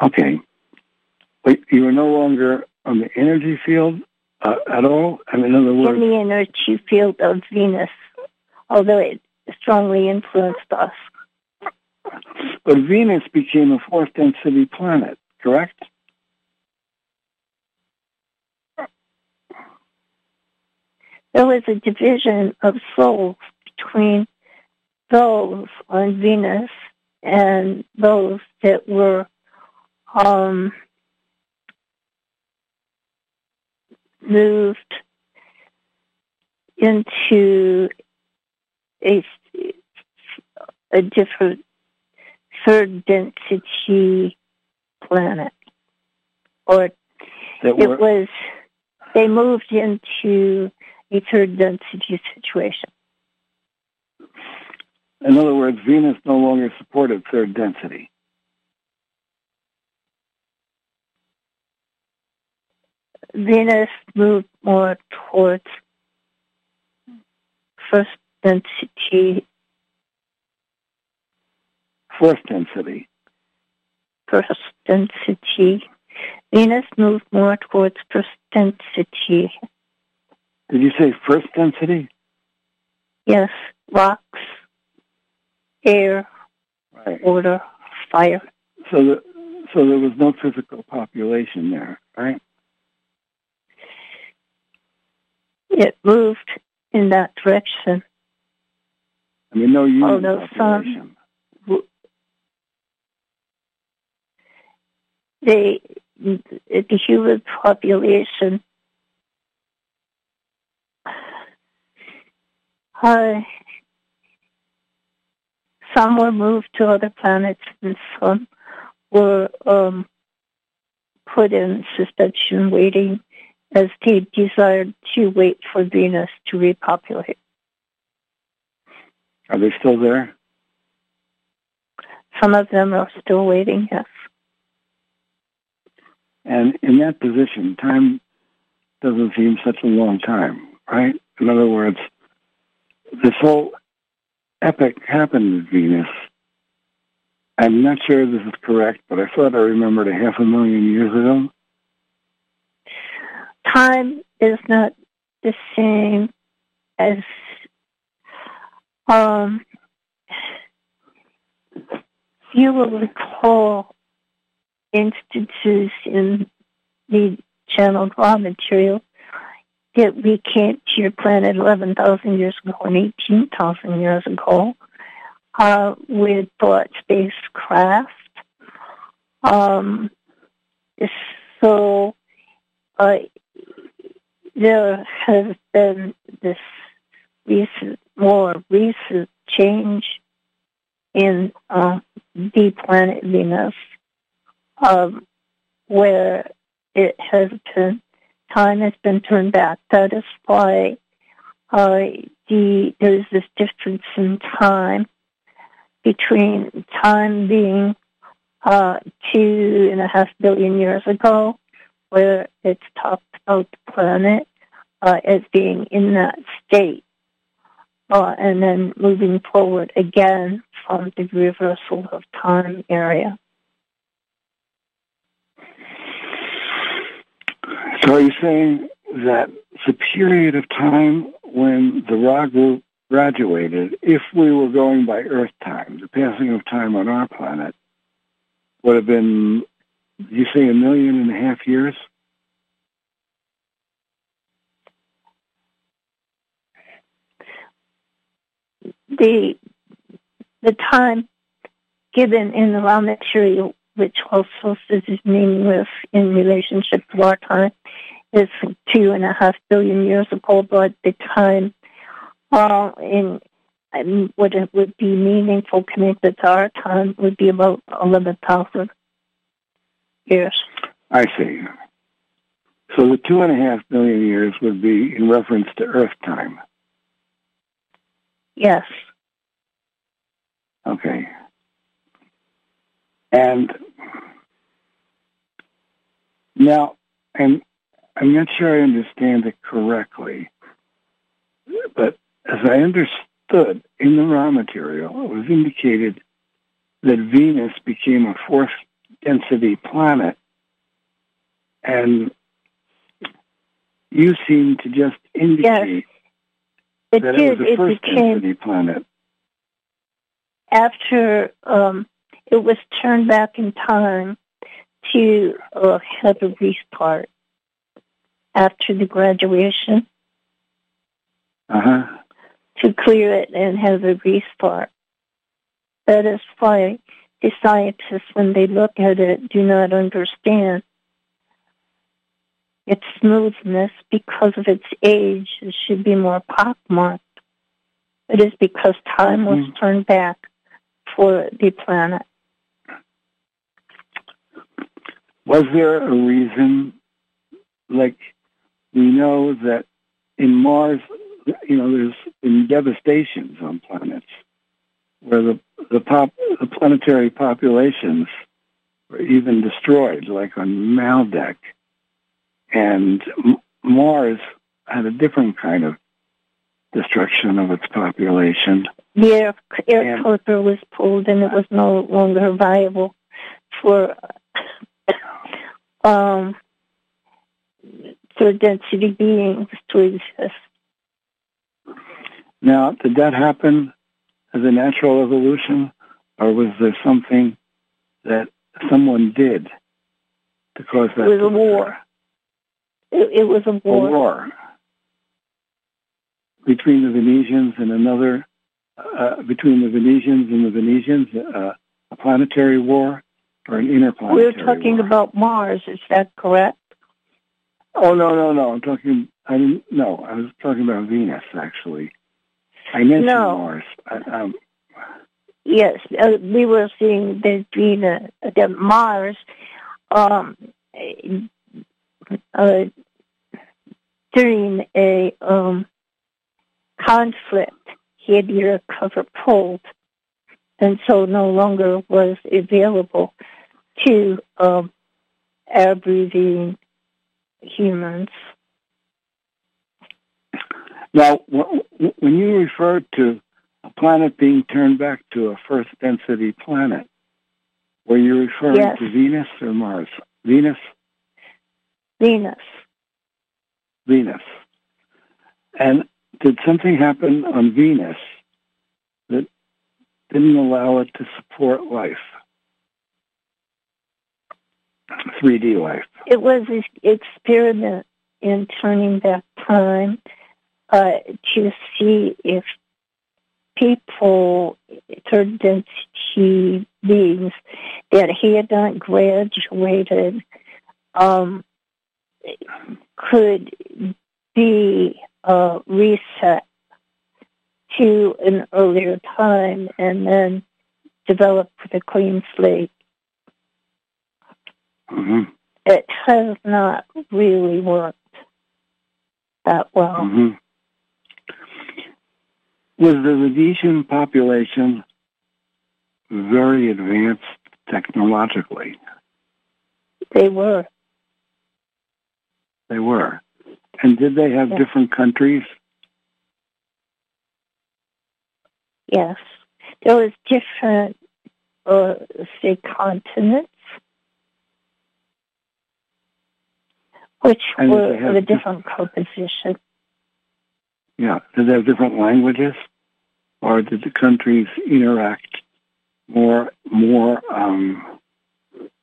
[SPEAKER 7] Okay. But you are no longer on the energy field uh, at all? I mean, in other words,
[SPEAKER 10] in the energy field of Venus, although it strongly influenced us.
[SPEAKER 7] But Venus became a fourth density planet, correct?
[SPEAKER 10] There was a division of souls between those on Venus and those that were um, moved into a, a different third density planet. Or it was, they moved into a third density situation.
[SPEAKER 7] in other words, Venus no longer supported third density.
[SPEAKER 10] Venus moved more towards first density,
[SPEAKER 7] Fourth density.
[SPEAKER 10] first density. Venus moved more towards first density.
[SPEAKER 7] Did you say first density?
[SPEAKER 10] Yes, rocks, air,
[SPEAKER 7] Right.
[SPEAKER 10] water, fire.
[SPEAKER 7] So, the, so there was no physical population there, right?
[SPEAKER 10] It moved in that direction.
[SPEAKER 7] I mean, no human
[SPEAKER 10] Although
[SPEAKER 7] population.
[SPEAKER 10] They, the human population, uh, some were moved to other planets and some were um, put in suspension waiting as they desired to wait for Venus to repopulate.
[SPEAKER 7] Are they still there?
[SPEAKER 10] Some of them are still waiting, yes.
[SPEAKER 7] And in that position, time doesn't seem such a long time, right? In other words, this whole epic happened with Venus. I'm not sure this is correct, but I thought I remembered a half a million years ago.
[SPEAKER 10] time is not the same as um you will recall instances in the channeled Ra material that we came to your planet 11,000 years ago and 18,000 years ago uh, with thought spacecraft. Um, so uh, there has been this recent, more recent change in uh, the planet Venus, um, where it has been time has been turned back. That is why uh, the there's this difference in time between time being uh, two and a half billion years ago, where it's talked about the planet uh, as being in that state, uh, and then moving forward again from the reversal of time area.
[SPEAKER 7] So are you saying that the period of time when the Ra group graduated, if we were going by Earth time, the passing of time on our planet, would have been, you say, a million and a half years?
[SPEAKER 10] the the time given in the material, which also is meaningless in relationship to our time, is two and a half billion years ago. But the time uh, in and what it would be meaningful connected to our time would be about 11,000 years.
[SPEAKER 7] I see. So the two and a half billion years would be in reference to Earth time.
[SPEAKER 10] Yes.
[SPEAKER 7] Okay. And now, and I'm not sure I understand it correctly, but as I understood in the Ra material, it was indicated that Venus became a fourth density planet. And you seem to just indicate
[SPEAKER 10] It
[SPEAKER 7] that
[SPEAKER 10] did.
[SPEAKER 7] it was a
[SPEAKER 10] It
[SPEAKER 7] first
[SPEAKER 10] became
[SPEAKER 7] density planet.
[SPEAKER 10] after um, it was turned back in time to uh, have a restart after the graduation
[SPEAKER 7] Uh huh.
[SPEAKER 10] to clear it and have a restart. That is why the scientists, when they look at it, do not understand its smoothness because of its age. It should be more pockmarked. It is because time was turned back for the planet.
[SPEAKER 7] Was there a reason, like we know that in Mars, you know, there's been devastations on planets where the the pop the planetary populations were even destroyed, like on Maldek, and M- Mars had a different kind of destruction of its population.
[SPEAKER 10] The air, air was pulled and it was no longer viable for um, third density beings to exist.
[SPEAKER 7] Now, did that happen as a natural evolution, or was there something that someone did to cause that?
[SPEAKER 10] It was a war. It, it was a war.
[SPEAKER 7] A
[SPEAKER 10] war.
[SPEAKER 7] between the Venetians and another, uh, between the Venetians and the Venetians, uh, a planetary war or an interplanetary
[SPEAKER 10] We're talking
[SPEAKER 7] war?
[SPEAKER 10] about Mars, is that correct?
[SPEAKER 7] Oh no, no, no! I'm talking. I didn't. No, I was talking about Venus actually. I mentioned
[SPEAKER 10] No.
[SPEAKER 7] Mars. I, um,
[SPEAKER 10] Yes, uh, we were seeing that Venus, that Mars, um, uh, during a um, conflict, he had ear cover pulled, and so no longer was available to um, air breathing humans.
[SPEAKER 7] now, when you refer to a planet being turned back to a first density planet, were you referring
[SPEAKER 10] Yes.
[SPEAKER 7] to Venus or Mars? Venus,
[SPEAKER 10] Venus.
[SPEAKER 7] Venus. And did something happen on Venus didn't allow it to support life? 3D life.
[SPEAKER 10] It was an experiment in turning back time uh, to see if people, third density beings that had not graduated, um, could be uh, reset to an earlier time and then develop with a clean slate.
[SPEAKER 7] hmm
[SPEAKER 10] It has not really worked that well.
[SPEAKER 7] hmm Was the Venetian population very advanced technologically?
[SPEAKER 10] They were.
[SPEAKER 7] They were. And did they have
[SPEAKER 10] Yeah.
[SPEAKER 7] different countries?
[SPEAKER 10] Yes. There was different, uh, say, continents, which
[SPEAKER 7] And
[SPEAKER 10] were of a
[SPEAKER 7] dif-
[SPEAKER 10] different composition.
[SPEAKER 7] Yeah. Did they have different languages? Or did the countries interact more more um,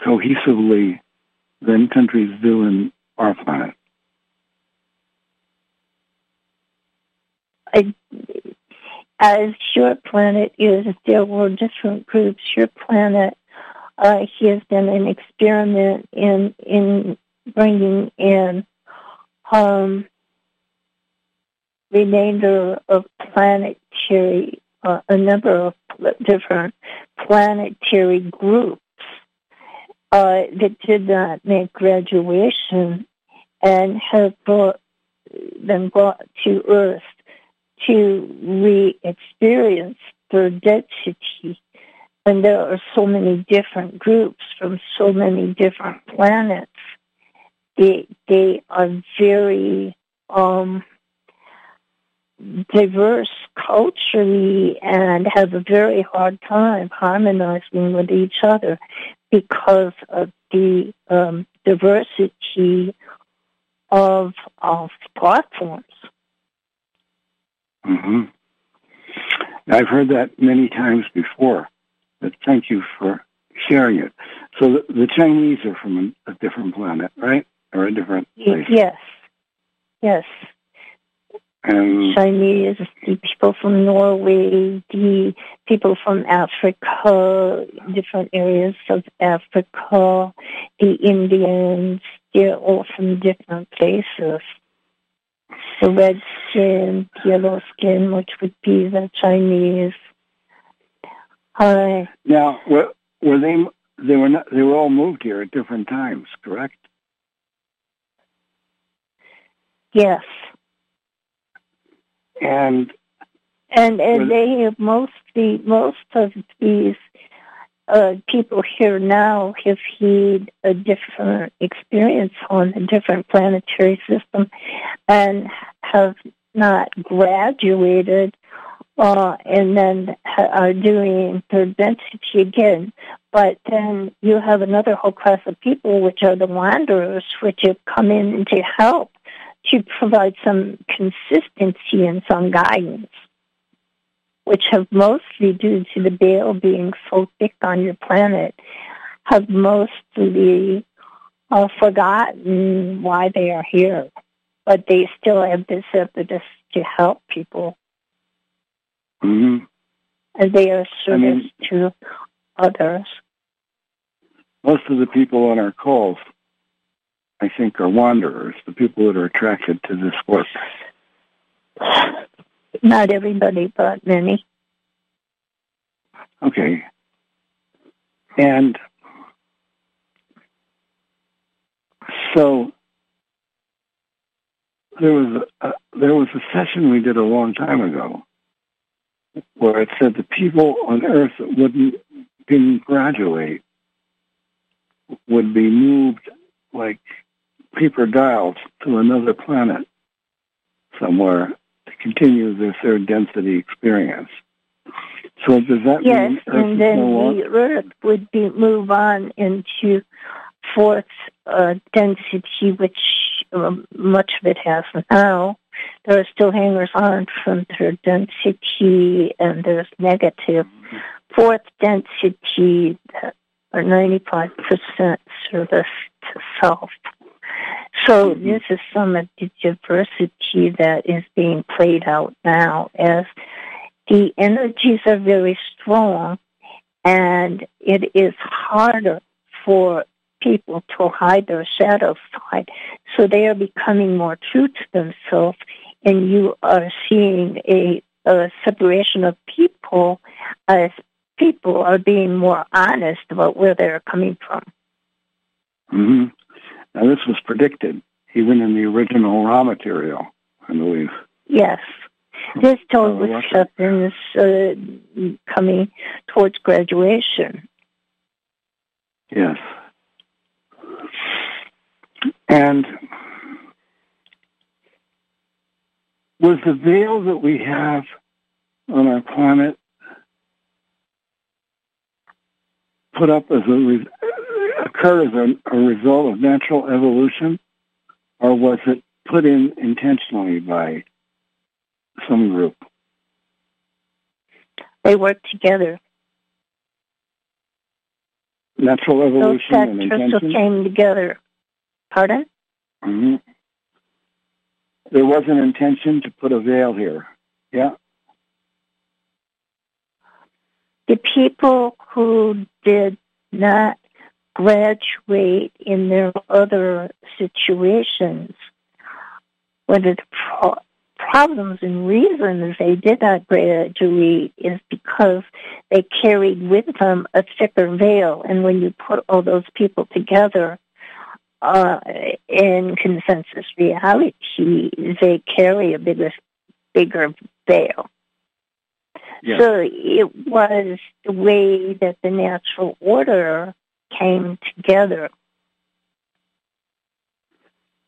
[SPEAKER 7] cohesively than countries do in our planet?
[SPEAKER 10] I, as your planet is, there were different groups. Your planet, uh, he has done an experiment in in bringing in um, remainder of planetary uh, a number of different planetary groups uh, that did not make graduation and have brought, been brought to Earth to re-experience their density. And there are so many different groups from so many different planets. They they are very um, diverse culturally and have a very hard time harmonizing with each other because of the um, diversity of of platforms.
[SPEAKER 7] Hmm I've heard that many times before, but thank you for sharing it. So the, the Chinese are from a, a different planet, right? Or a different place.
[SPEAKER 10] Yes, yes.
[SPEAKER 7] And
[SPEAKER 10] Chinese, the people from Norway, the people from Africa, different areas of Africa, the Indians, they're all from different places. The red skin, yellow skin, which would be the Chinese. Uh,
[SPEAKER 7] now, were, were they? They were not. They were all moved here at different times, correct?
[SPEAKER 10] yes.
[SPEAKER 7] And
[SPEAKER 10] And and they have mostly most of these uh, people here now have had a different experience on a different planetary system, and have not graduated, uh, and then are doing their density again. But then you have another whole class of people, which are the wanderers, which have come in to help to provide some consistency and some guidance which have mostly due to the veil being so thick on your planet, have mostly uh, forgotten why they are here. But they still have this impetus to help people,
[SPEAKER 7] hmm
[SPEAKER 10] and they are
[SPEAKER 7] I
[SPEAKER 10] service
[SPEAKER 7] mean-
[SPEAKER 10] to others.
[SPEAKER 7] most of the people on our calls, I think, are wanderers. The people that are attracted to this work. *sighs*
[SPEAKER 10] Not everybody, but many.
[SPEAKER 7] Okay. And so there was a, there was a session we did a long time ago where it said the people on Earth wouldn't didn't graduate would be moved like paper dials to another planet somewhere continue their third density experience. So does that
[SPEAKER 10] Yes,
[SPEAKER 7] mean Earth
[SPEAKER 10] and then
[SPEAKER 7] no
[SPEAKER 10] the Earth would be move on into fourth uh, density, which um, much of it has now. There are still hangers on from third density, and there's negative fourth density that are 95% service to self. So this is some of the diversity that is being played out now as the energies are very strong and it is harder for people to hide their shadow side. So they are becoming more true to themselves and you are seeing a, a separation of people as people are being more honest about where they're coming from.
[SPEAKER 7] hmm Now, this was predicted even in the original Ra material, I believe.
[SPEAKER 10] Yes. This
[SPEAKER 7] Oh,
[SPEAKER 10] what
[SPEAKER 7] okay.
[SPEAKER 10] happens uh, coming towards graduation.
[SPEAKER 7] Yes. And was the veil that we have on our planet put up as a occur as a, a result of natural evolution, or was it put in intentionally by some group?
[SPEAKER 10] They work together.
[SPEAKER 7] Natural
[SPEAKER 10] Those
[SPEAKER 7] evolution and intention.
[SPEAKER 10] came together. Pardon?
[SPEAKER 7] hmm There was an intention to put a veil here. Yeah.
[SPEAKER 10] The people who did not graduate in their other situations, whether the pro- problems and reasons they did not graduate is because they carried with them a thicker veil. And when you put all those people together uh, in consensus reality, they carry a bigger, bigger veil.
[SPEAKER 7] Yeah.
[SPEAKER 10] So it was the way that the natural order came together.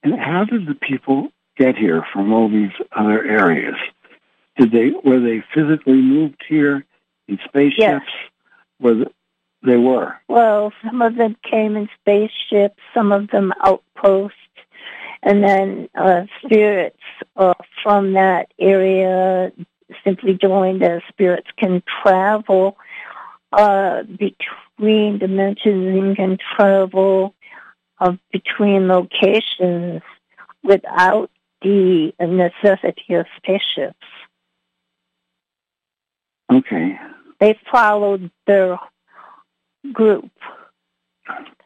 [SPEAKER 7] And how did the people get here from all these other areas? Did they were they physically moved here in spaceships?
[SPEAKER 10] Yes.
[SPEAKER 7] Were the, they were?
[SPEAKER 10] Well, some of them came in spaceships, some of them outposts, and then uh, spirits uh, from that area simply joined as spirits can travel uh, between dimensions and can travel uh, between locations without the necessity of spaceships.
[SPEAKER 7] Okay.
[SPEAKER 10] They followed their group.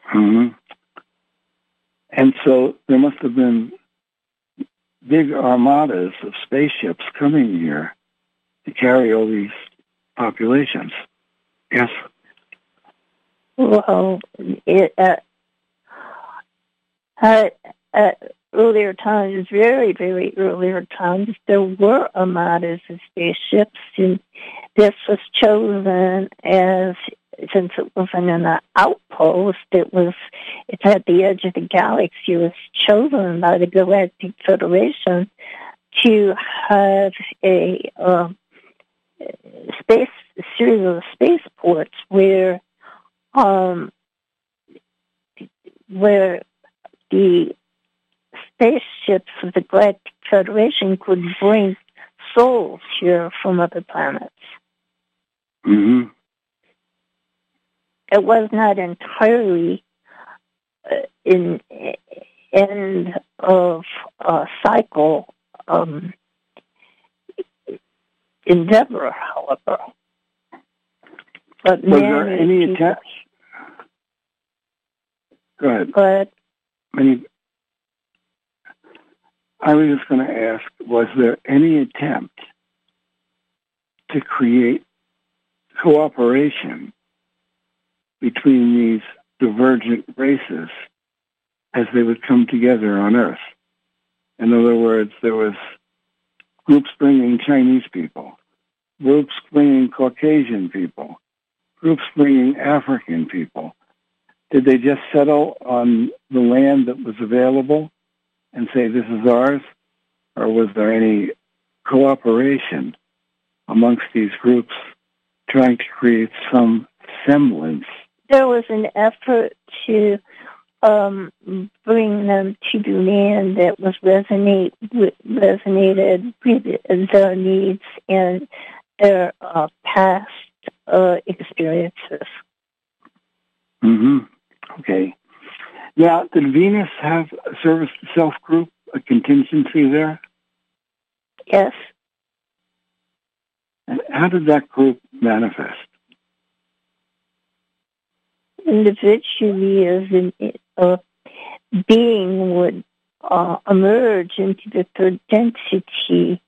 [SPEAKER 7] hmm And so there must have been big armadas of spaceships coming here to carry all these populations. Yes.
[SPEAKER 10] Well, it, uh, at, at earlier times, very, very earlier times, there were armadas of spaceships, and this was chosen as since it wasn't an outpost, it was it's at the edge of the galaxy. It was chosen by the Galactic Federation to have a uh, space series of spaceports where um, where the spaceships of the Galactic Federation could bring souls here from other planets.
[SPEAKER 7] hmm
[SPEAKER 10] It was not entirely uh, in end of uh, cycle um, endeavor, however. But
[SPEAKER 7] Was there any
[SPEAKER 10] people-
[SPEAKER 7] attempt? Go ahead.
[SPEAKER 10] But
[SPEAKER 7] Any, I was just going to ask, was there any attempt to create cooperation between these divergent races as they would come together on Earth? In other words, there was groups bringing Chinese people, groups bringing Caucasian people, groups bringing African people. Did they just settle on the land that was available and say, this is ours? Or was there any cooperation amongst these groups trying to create some semblance?
[SPEAKER 10] there was an effort to um, bring them to the land that was resonate with, resonated with their needs and their uh, past uh, experiences.
[SPEAKER 7] hmm Okay. Now, did Venus have a service to self group, a contingency there?
[SPEAKER 10] Yes,
[SPEAKER 7] And how did that group manifest?
[SPEAKER 10] individually as an uh, being would uh, emerge into the third density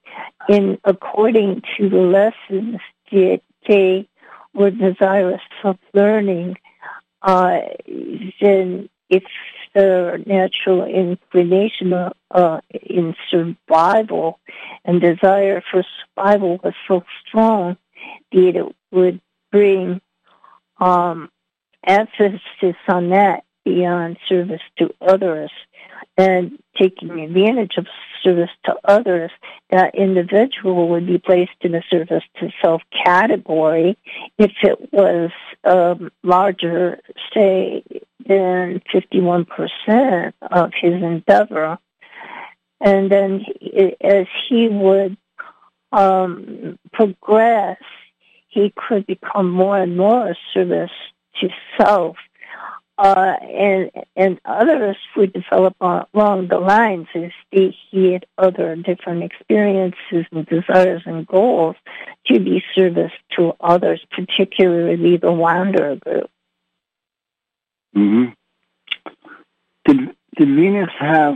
[SPEAKER 10] in according to the lessons that they were desirous of learning, uh, then if their natural inclination uh, in survival and desire for survival was so strong that it would bring um, emphasis on that beyond service to others and taking advantage of service to others, that individual would be placed in a service to self category if it was um, larger, say, than 51% of his endeavor. And then as he would um, progress, he could become more and more a service to self. Uh, and and others would develop along the lines as they had other different experiences and desires and goals to be service to others, particularly the wanderer group.
[SPEAKER 7] hmm Did, did Venus have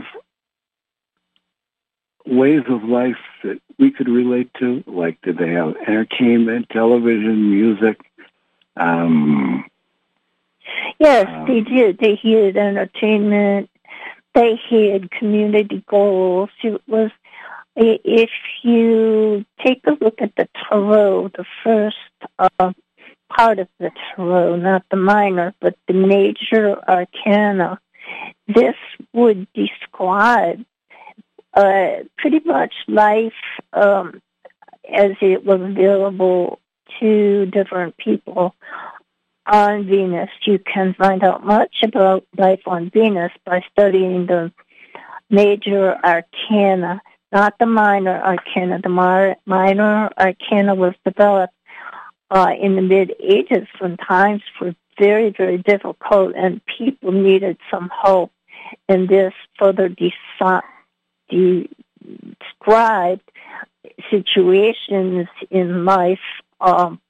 [SPEAKER 7] ways of life that we could relate to? Like, did they have entertainment, television, music? Um,
[SPEAKER 10] Yes,
[SPEAKER 7] Um,
[SPEAKER 10] they did. They had entertainment. They had community goals. It was, if you take a look at the tarot, the first uh, part of the tarot, not the minor, but the major arcana, this would describe uh, pretty much life um, as it was available to different people on Venus. You can find out much about life on Venus by studying the major arcana, not the minor arcana. The minor arcana was developed uh, in the mid ages when times were very, very difficult and people needed some hope. And this further desi- described situations in life um,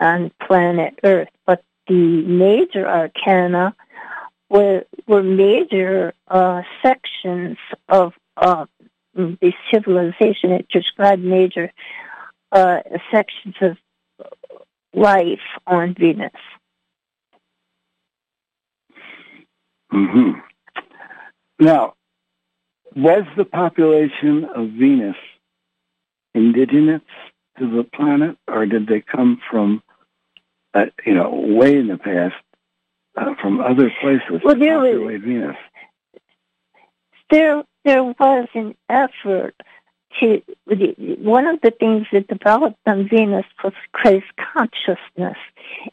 [SPEAKER 10] on planet Earth. But the major arcana were, were major uh, sections of uh, the civilization. It described major uh, sections of life on Venus.
[SPEAKER 7] hmm Now, was the population of Venus indigenous to the planet, or did they come from, uh, you know, way in the past, uh, from other places
[SPEAKER 10] Well,
[SPEAKER 7] to
[SPEAKER 10] there was-
[SPEAKER 7] Venus?
[SPEAKER 10] there there was an effort to one of the things that developed on Venus was Christ consciousness,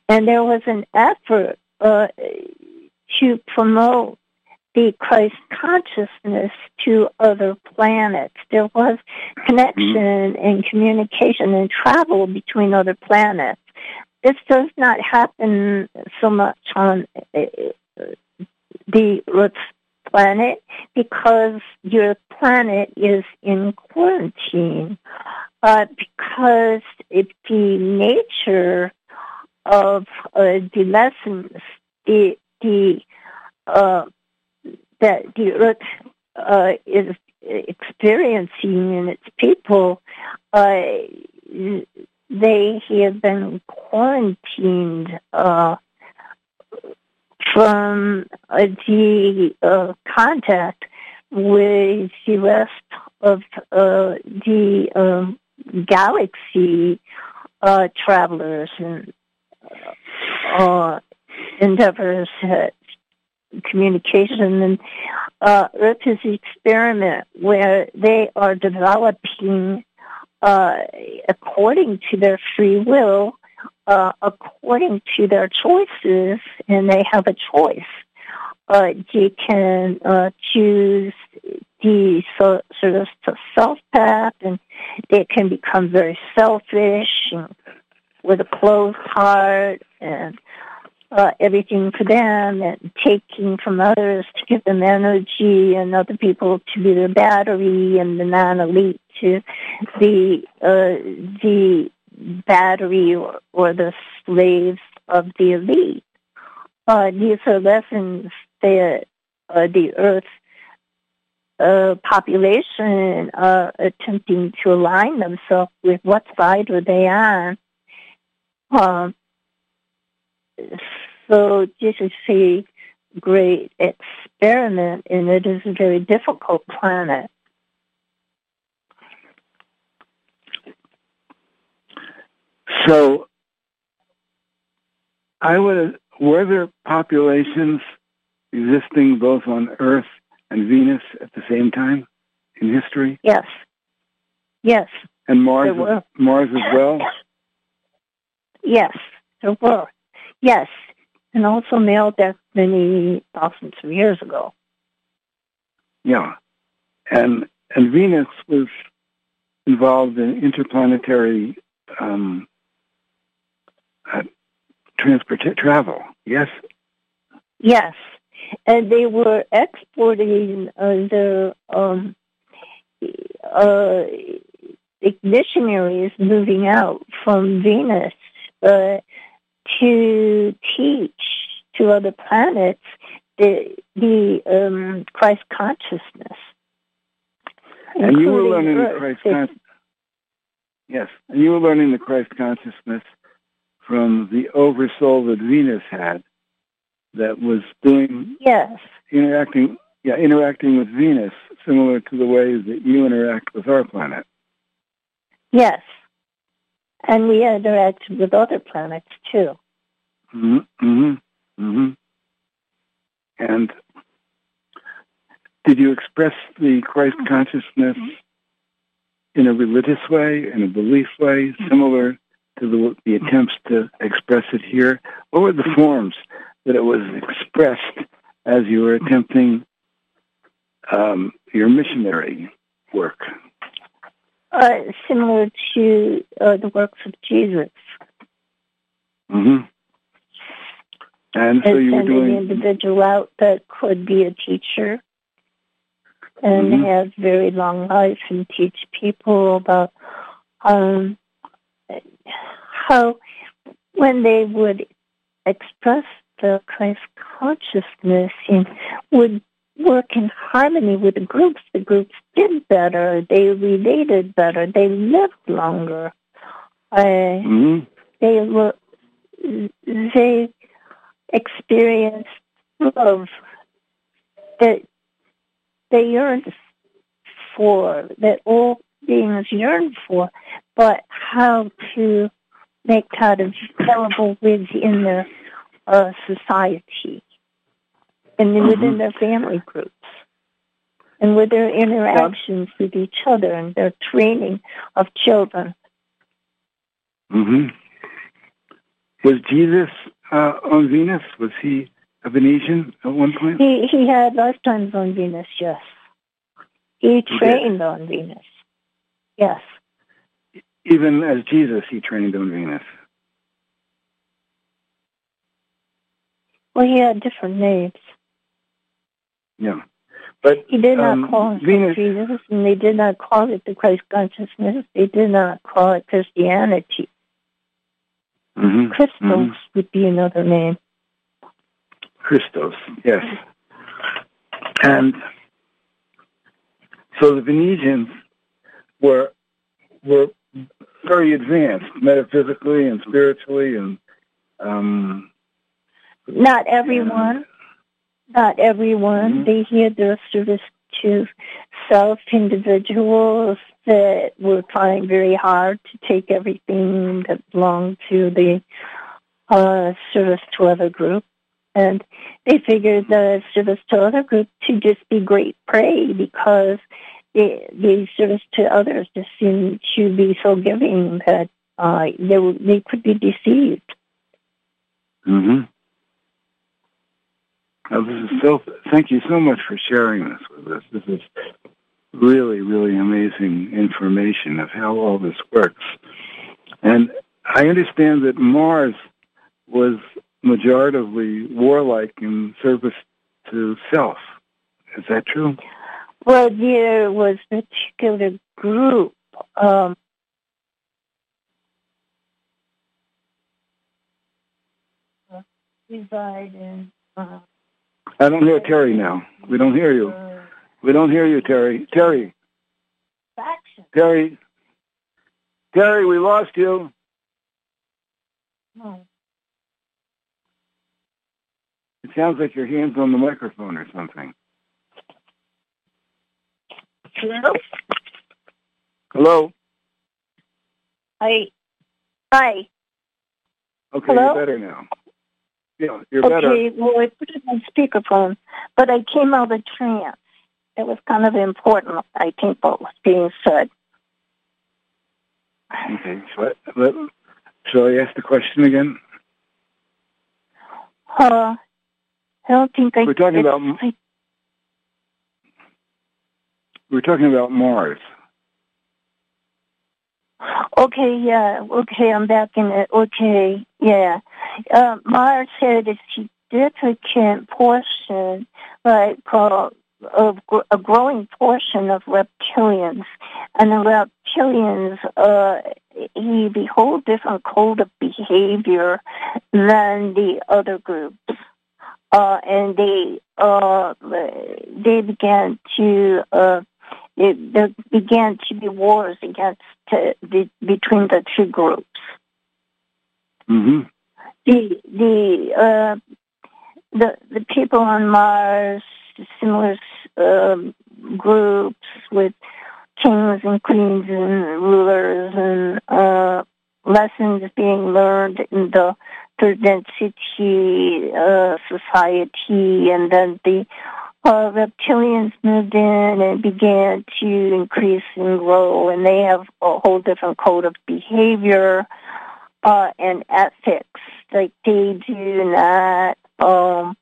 [SPEAKER 10] and there was an effort uh, to promote the Christ consciousness to other planets. There was connection and communication and travel between other planets. This does not happen so much on uh, the Earth's planet because your planet is in quarantine. Uh, because it, the nature of uh, the lessons, the the uh, that the Earth uh, is experiencing in its people, uh, they have been quarantined uh, from the uh, contact with the rest of uh, the um, galaxy uh, travelers and uh, endeavors at communication. And Earth is the experiment where they are developing uh, according to their free will, uh, according to their choices, and they have a choice. Uh, they can uh, choose the so, sort of self path, and they can become very selfish and with a closed heart and uh, everything for them and taking from others to give them energy and other people to be their battery and the non-elite to the uh, the battery or, or the slaves of the elite. Uh, these are lessons that uh, the Earth uh, population are attempting to align themselves with what side are they on. Um, so this is a great experiment, and it is a very difficult planet.
[SPEAKER 7] So, I would were there populations existing both on Earth and Venus at the same time in history,
[SPEAKER 10] Yes, yes,
[SPEAKER 7] and Mars Mars as well.
[SPEAKER 10] yes, there were. Yes, and also Maldek many thousands of years ago.
[SPEAKER 7] Yeah, and and Venus was involved in interplanetary um, uh, transport travel. Yes.
[SPEAKER 10] Yes, and they were exporting uh, their um, uh, missionaries moving out from Venus uh, to teach to other planets the the um, Christ consciousness.
[SPEAKER 7] And you were learning the Christ consciousness. Yes, and you were learning the Christ consciousness from the oversoul that Venus had, that was doing
[SPEAKER 10] Yes,
[SPEAKER 7] interacting, yeah, interacting with Venus, similar to the ways that you interact with our planet.
[SPEAKER 10] yes. And we interact with other planets too.
[SPEAKER 7] hmm hmm hmm And did you express the Christ consciousness in a religious way, in a belief way, similar to the, the attempts to express it here? What were the forms that it was expressed as you were attempting um, your missionary work?
[SPEAKER 10] Uh, similar to uh, the works of Jesus.
[SPEAKER 7] hmm And so you were
[SPEAKER 10] sending an individual out that could be a teacher and
[SPEAKER 7] Mhm.
[SPEAKER 10] have very long life and teach people about um, how when they would express the Christ consciousness and would work in harmony with the groups, the groups did better, they related better, they lived longer. Uh,
[SPEAKER 7] hmm
[SPEAKER 10] they were they experienced love that they yearned for, that all beings yearn for, but how to make that available within their uh, society and then within their family groups and with their interactions with each other and their training of children.
[SPEAKER 7] hmm Was Jesus uh, on Venus? Was he a Venetian at one point?
[SPEAKER 10] He he had lifetimes on Venus, yes. He trained on Venus. Yes.
[SPEAKER 7] Even as Jesus, he trained on Venus.
[SPEAKER 10] Well, he had different names.
[SPEAKER 7] Yeah. But
[SPEAKER 10] He did not
[SPEAKER 7] Um,
[SPEAKER 10] call
[SPEAKER 7] Venus-
[SPEAKER 10] Jesus, and they did not call it the Christ consciousness. They did not call it Christianity.
[SPEAKER 7] hmm
[SPEAKER 10] Christos would be another name.
[SPEAKER 7] Christos, yes. And so the Venetians were were very advanced metaphysically and spiritually, and um,
[SPEAKER 10] Not everyone. Not everyone. They had their service to self individuals that were trying very hard to take everything that belonged to the uh, service to other group. And they figured the service to other group to just be great prey because the, the service to others just seemed to be so giving that uh, they, were- they could be deceived.
[SPEAKER 7] hmm Oh, this is so. Thank you so much for sharing this with us. This is really, really amazing information of how all this works. And I understand that Mars was majoritively warlike in service to self. Is that true?
[SPEAKER 10] Well, there was a particular group. Um, uh,
[SPEAKER 7] I don't hear Terry now. We don't hear you. We don't hear you, Terry. Terry. Terry. Terry, we lost you.
[SPEAKER 10] No.
[SPEAKER 7] It sounds like your hands on the microphone or something.
[SPEAKER 10] Hello.
[SPEAKER 7] Hello.
[SPEAKER 10] Hi. Hi.
[SPEAKER 7] Okay,
[SPEAKER 10] Hello?
[SPEAKER 7] you're better now. Yeah, you're better.
[SPEAKER 10] Okay. Well, I put it on speakerphone, but I came out of trance. It was kind of important. I think what was being said.
[SPEAKER 7] Okay. So, let, shall I ask the question again?
[SPEAKER 10] Uh, I don't think I.
[SPEAKER 7] We're talking about-
[SPEAKER 10] I-
[SPEAKER 7] We're talking about Mars.
[SPEAKER 10] Okay, yeah, okay, I'm back in it. Okay, yeah. Uh, Mars a significant portion, like of gr- a growing portion of reptilians, and the reptilians uh, have a different code of behavior than the other groups. Uh, and they uh, they began to uh, it, there began to be wars against the, between the two groups.
[SPEAKER 7] hmm
[SPEAKER 10] The the uh, the the people on Mars, similar um, groups with kings and queens and rulers and uh, lessons being learned in the third density uh, society, and then the uh, reptilians moved in and began to increase and grow, and they have a whole different code of behavior uh, and ethics. Like they do not. Um,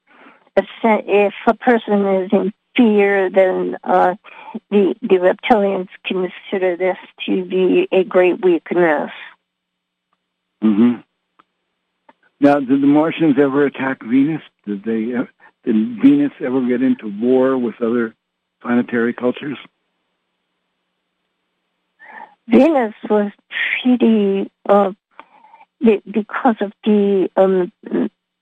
[SPEAKER 10] if a person is in fear, then uh, the the reptilians consider this to be a great weakness.
[SPEAKER 7] hmm Now, did the Martians ever attack Venus? Did they? Uh, did Venus ever get into war with other planetary cultures?
[SPEAKER 10] Venus was pretty uh, because of the um,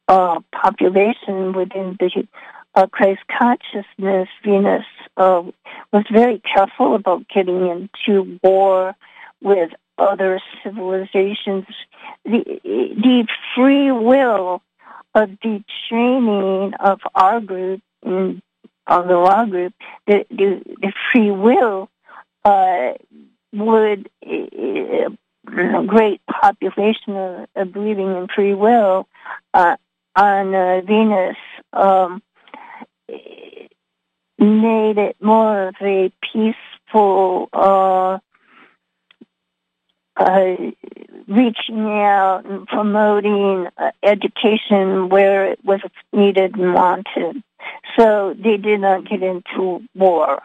[SPEAKER 10] uh, population within the uh, Christ consciousness. Venus uh, was very careful about getting into war with other civilizations. The the free will of the training of our group of the law group, the the, the free will uh, would great population of, of believing in free will uh, on uh, Venus um, made it more of a peaceful uh, uh, reaching out and promoting uh, education where it was needed and wanted. So they did not get into war.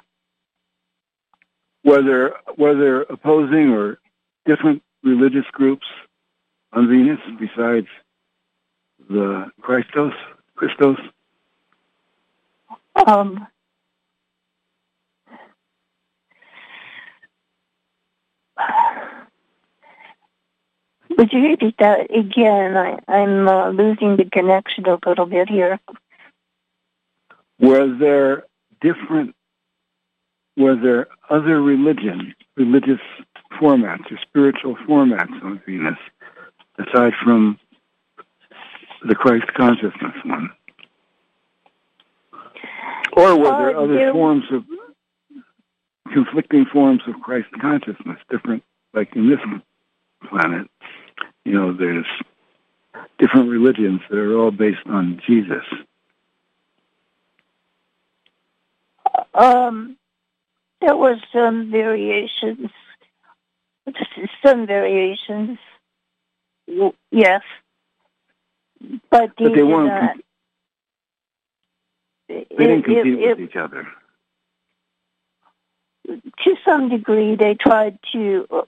[SPEAKER 7] Whether there opposing or different religious groups on Venus besides the Christos? Christos?
[SPEAKER 10] Um, would you repeat that again? I, I'm uh, losing the connection a little bit here.
[SPEAKER 7] Were there different? Were there other religion, religious formats or spiritual formats on Venus aside from the Christ consciousness one? Or were there
[SPEAKER 10] Uh,
[SPEAKER 7] other
[SPEAKER 10] there-
[SPEAKER 7] forms of conflicting forms of Christ consciousness, different, like in this planet? You know, there's different religions that are all based on Jesus.
[SPEAKER 10] Um, there was some variations. Some variations. Yes. But,
[SPEAKER 7] But they weren't. com- they didn't compete
[SPEAKER 10] it-
[SPEAKER 7] with each other.
[SPEAKER 10] to some degree, they tried to, uh,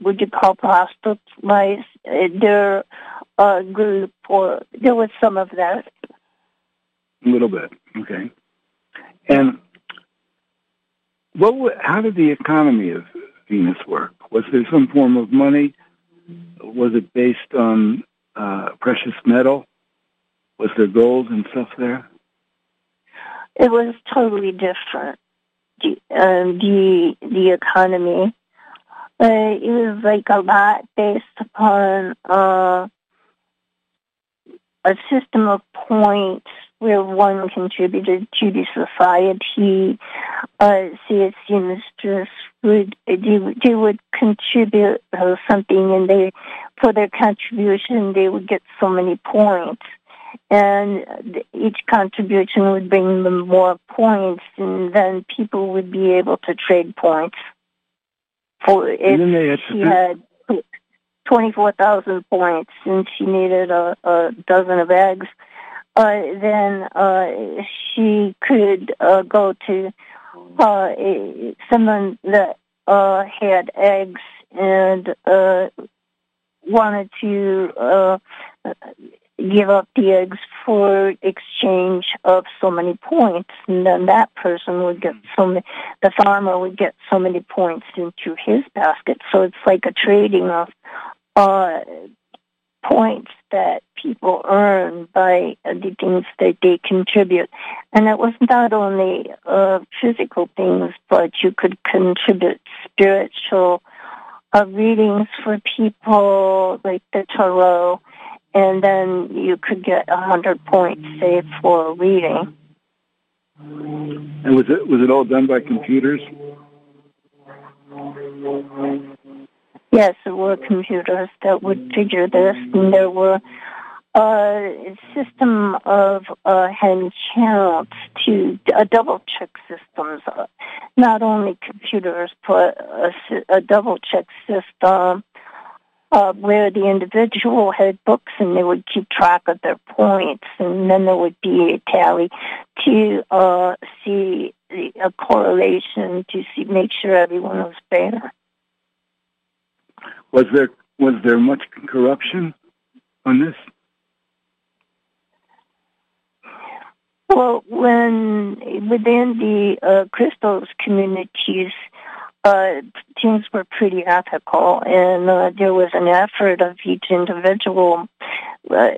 [SPEAKER 10] would you call proselytize uh, their uh, group, or there was some of that.
[SPEAKER 7] A little bit, okay. And what? How did the economy of Venus work? Was there some form of money? Was it based on uh, precious metal? Was there gold and stuff there?
[SPEAKER 10] It was totally different. The um, the, the economy. Uh, it was like a lot based upon uh, a system of points where one contributed to the society. Uh, CSC mistress would they, would- they would contribute uh, something, and they for their contribution they would get so many points and each contribution would bring them more points, and then people would be able to trade points. For if she had twenty-four thousand points and she needed a, a dozen of eggs, uh, then uh, she could uh, go to uh, eh, someone that uh, had eggs and uh, wanted to uh, give up the eggs for exchange of so many points, and then that person would get so many. The farmer would get so many points into his basket. So it's like a trading of uh, points that people earn by uh, the things that they contribute. And it was not only uh, physical things, but you could contribute spiritual uh, readings for people like the tarot, and then you could get a hundred points, say, for a reading.
[SPEAKER 7] And was it was it all done by computers?
[SPEAKER 10] Yes, there were computers that would figure this, and there were a system of uh, hand counts to a double check systems, not only computers, but a, a double check system uh, where the individual had books and they would keep track of their points, and then there would be a tally to uh, see a correlation to see make sure everyone was fair.
[SPEAKER 7] Was there was there much corruption on this?
[SPEAKER 10] Well, when within the uh, Christos communities, uh, things were pretty ethical, and uh, there was an effort of each individual uh,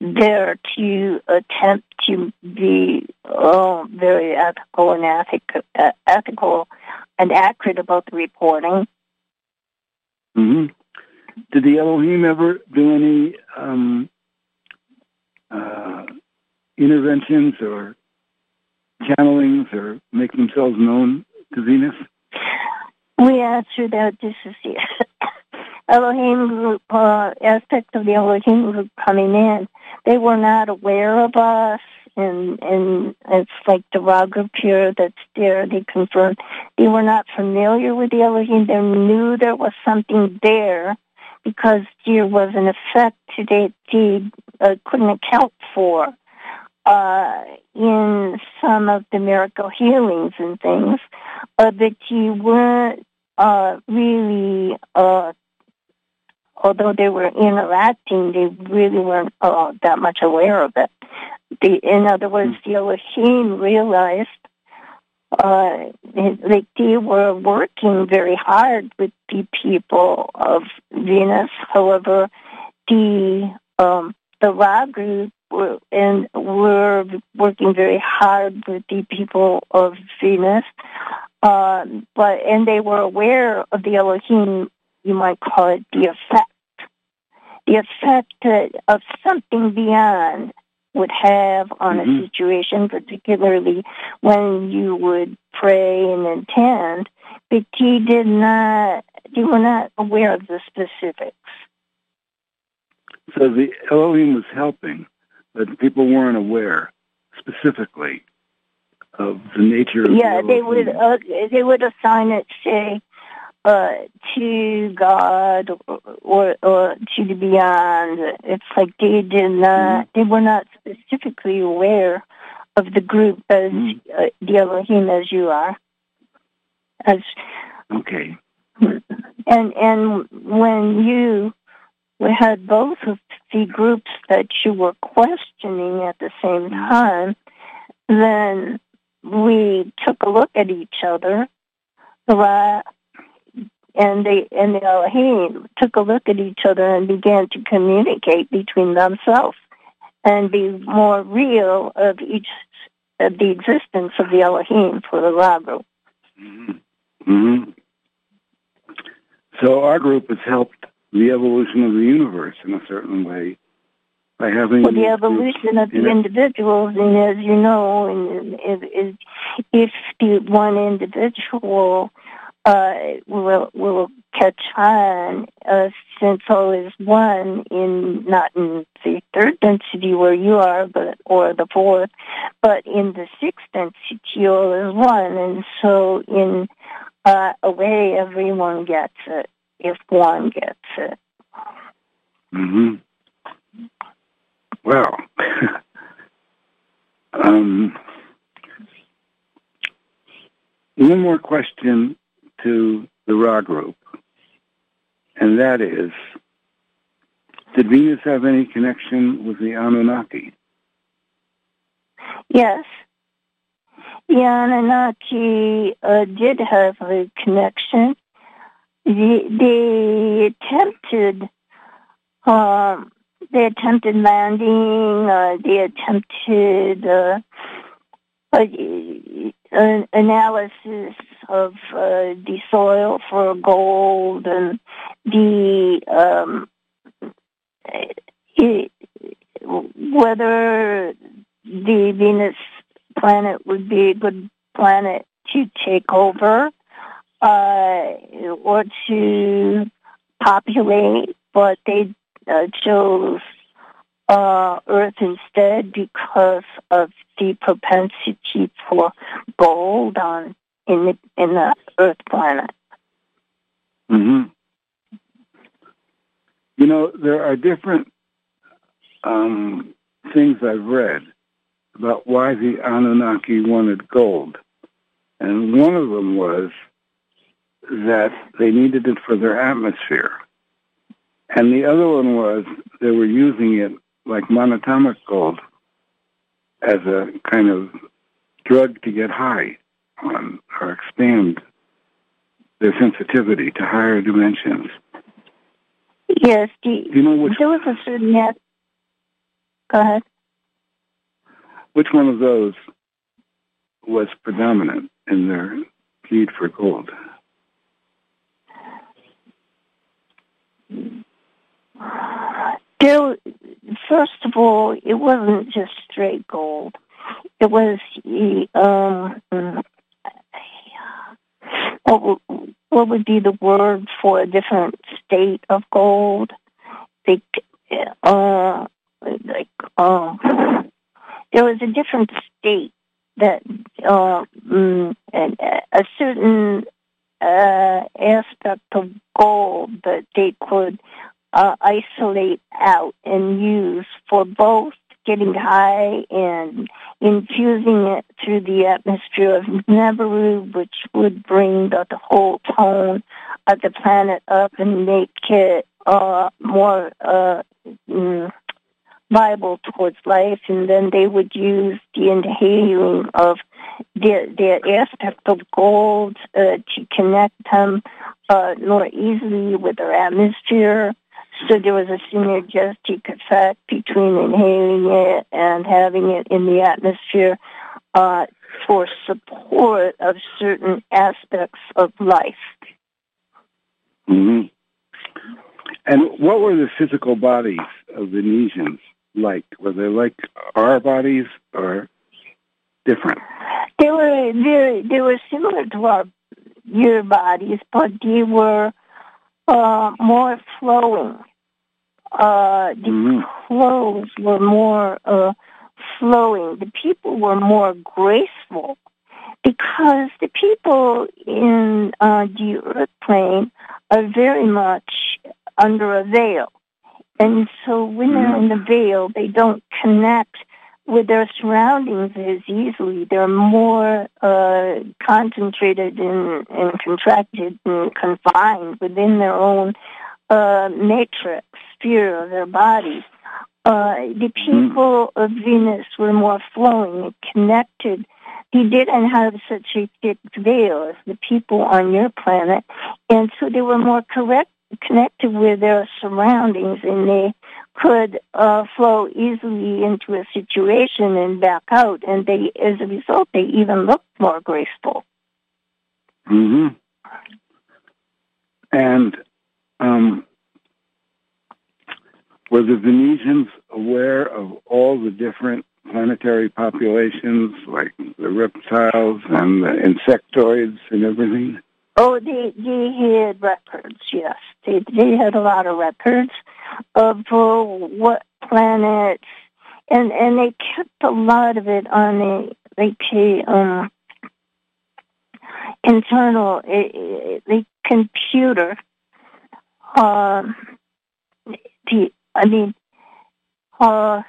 [SPEAKER 10] there to attempt to be uh, very ethical and ethic, uh, ethical and accurate about the reporting.
[SPEAKER 7] Hmm Did the Elohim ever do any um, uh, interventions or channelings or make themselves known to Venus?
[SPEAKER 10] We answer that this is the *coughs* Elohim group, uh, aspect of the Elohim group coming in. They were not aware of us, and and it's like the Ra group here that's there. They confirmed they were not familiar with the Elohim. They knew there was something there because there was an effect that they uh, couldn't account for uh, in some of the miracle healings and things, uh, but you weren't uh, really, uh, although they were interacting, they really weren't uh, that much aware of it. The, in other words, the Elohim realized uh, like they were working very hard with the people of Venus. However, the um, the Ra group were, and were working very hard with the people of Venus. Uh, but and they were aware of the Elohim. You might call it the effect, the effect of something beyond would have on
[SPEAKER 7] Mhm.
[SPEAKER 10] a situation, particularly when you would pray and intend. But he did not. They were not aware of the specifics.
[SPEAKER 7] So the Elohim was helping, but people weren't aware specifically of the nature of
[SPEAKER 10] Yeah,
[SPEAKER 7] the
[SPEAKER 10] they would uh, they would assign it, say, uh, to God or, or or to the beyond. It's like they did not they were not specifically aware of the group as uh, the Elohim as you are. As
[SPEAKER 7] Okay.
[SPEAKER 10] and and when you we had both of the groups that you were questioning at the same time, then we took a look at each other, and the and the Elohim took a look at each other and began to communicate between themselves and be more real of each of the existence of the Elohim for the Ra group.
[SPEAKER 7] hmm So our group has helped the evolution of the universe in a certain way by having
[SPEAKER 10] for the evolution of the
[SPEAKER 7] Yeah.
[SPEAKER 10] individuals, and as you know, and if, if, if the one individual uh, will will catch on, uh, since all is one in not in the third density where you are, but or the fourth, but in the sixth density, all is one, and so in uh, a way, everyone gets it if one gets it.
[SPEAKER 7] hmm Well, *laughs* um, one more question to the Ra group, and that is, did Venus have any connection with the Anunnaki?
[SPEAKER 10] Yes. The Anunnaki uh, did have a connection. They, they attempted um, they attempted landing. Uh, they attempted uh, an analysis of uh, the soil for gold and the um, it, whether the Venus planet would be a good planet to take over uh, or to populate, but they uh, chose uh, Earth instead because of the propensity for gold on in the in the Earth planet.
[SPEAKER 7] hmm You know, there are different um, things I've read about why the Anunnaki wanted gold. And one of them was that they needed it for their atmosphere. And the other one was they were using it like monatomic gold as a kind of drug to get high on or expand their sensitivity to higher dimensions.
[SPEAKER 10] Yes, the,
[SPEAKER 7] Do you know which
[SPEAKER 10] there was a certain net. Go ahead.
[SPEAKER 7] which one of those was predominant in their need for gold? Hmm.
[SPEAKER 10] There, first of all, it wasn't just straight gold. It was um, what what would be the word for a different state of gold? Like, uh, like um, there was a different state that uh, a certain uh, aspect of gold that they could uh, isolate out and use for both getting high and infusing it through the atmosphere of Nibiru, which would bring the, the whole tone of the planet up and make it uh, more uh, mm, viable towards life. And then they would use the inhaling of their, their aspect of gold uh, to connect them uh, more easily with their atmosphere. So there was a synergistic effect between inhaling it and having it in the atmosphere uh, for support of certain aspects of life.
[SPEAKER 7] hmm And what were the physical bodies of the Venusians like? Were they like our bodies or different?
[SPEAKER 10] They were very, they were similar to our your bodies, but they were uh, more flowing. Uh, the
[SPEAKER 7] Mhm.
[SPEAKER 10] clothes were more uh, flowing. The people were more graceful because the people in uh, the earth plane are very much under a veil. And so when they're in the veil, they don't connect with their surroundings as easily. They're more uh, concentrated and, and contracted and confined within their own uh, matrix, sphere of their body. Uh, the people of Venus were more flowing and connected. He didn't have such a thick veil as the people on your planet, and so they were more correct, connected with their surroundings, and they could uh, flow easily into a situation and back out. And they, as a result, they even looked more graceful.
[SPEAKER 7] hmm And um, were the Venusians aware of all the different planetary populations, like the reptiles and the insectoids and everything?
[SPEAKER 10] Oh, they they had records. Yes, they they had a lot of records of uh, what planets, and and they kept a lot of it on the, like um internal a computer. Um, the I mean, uh,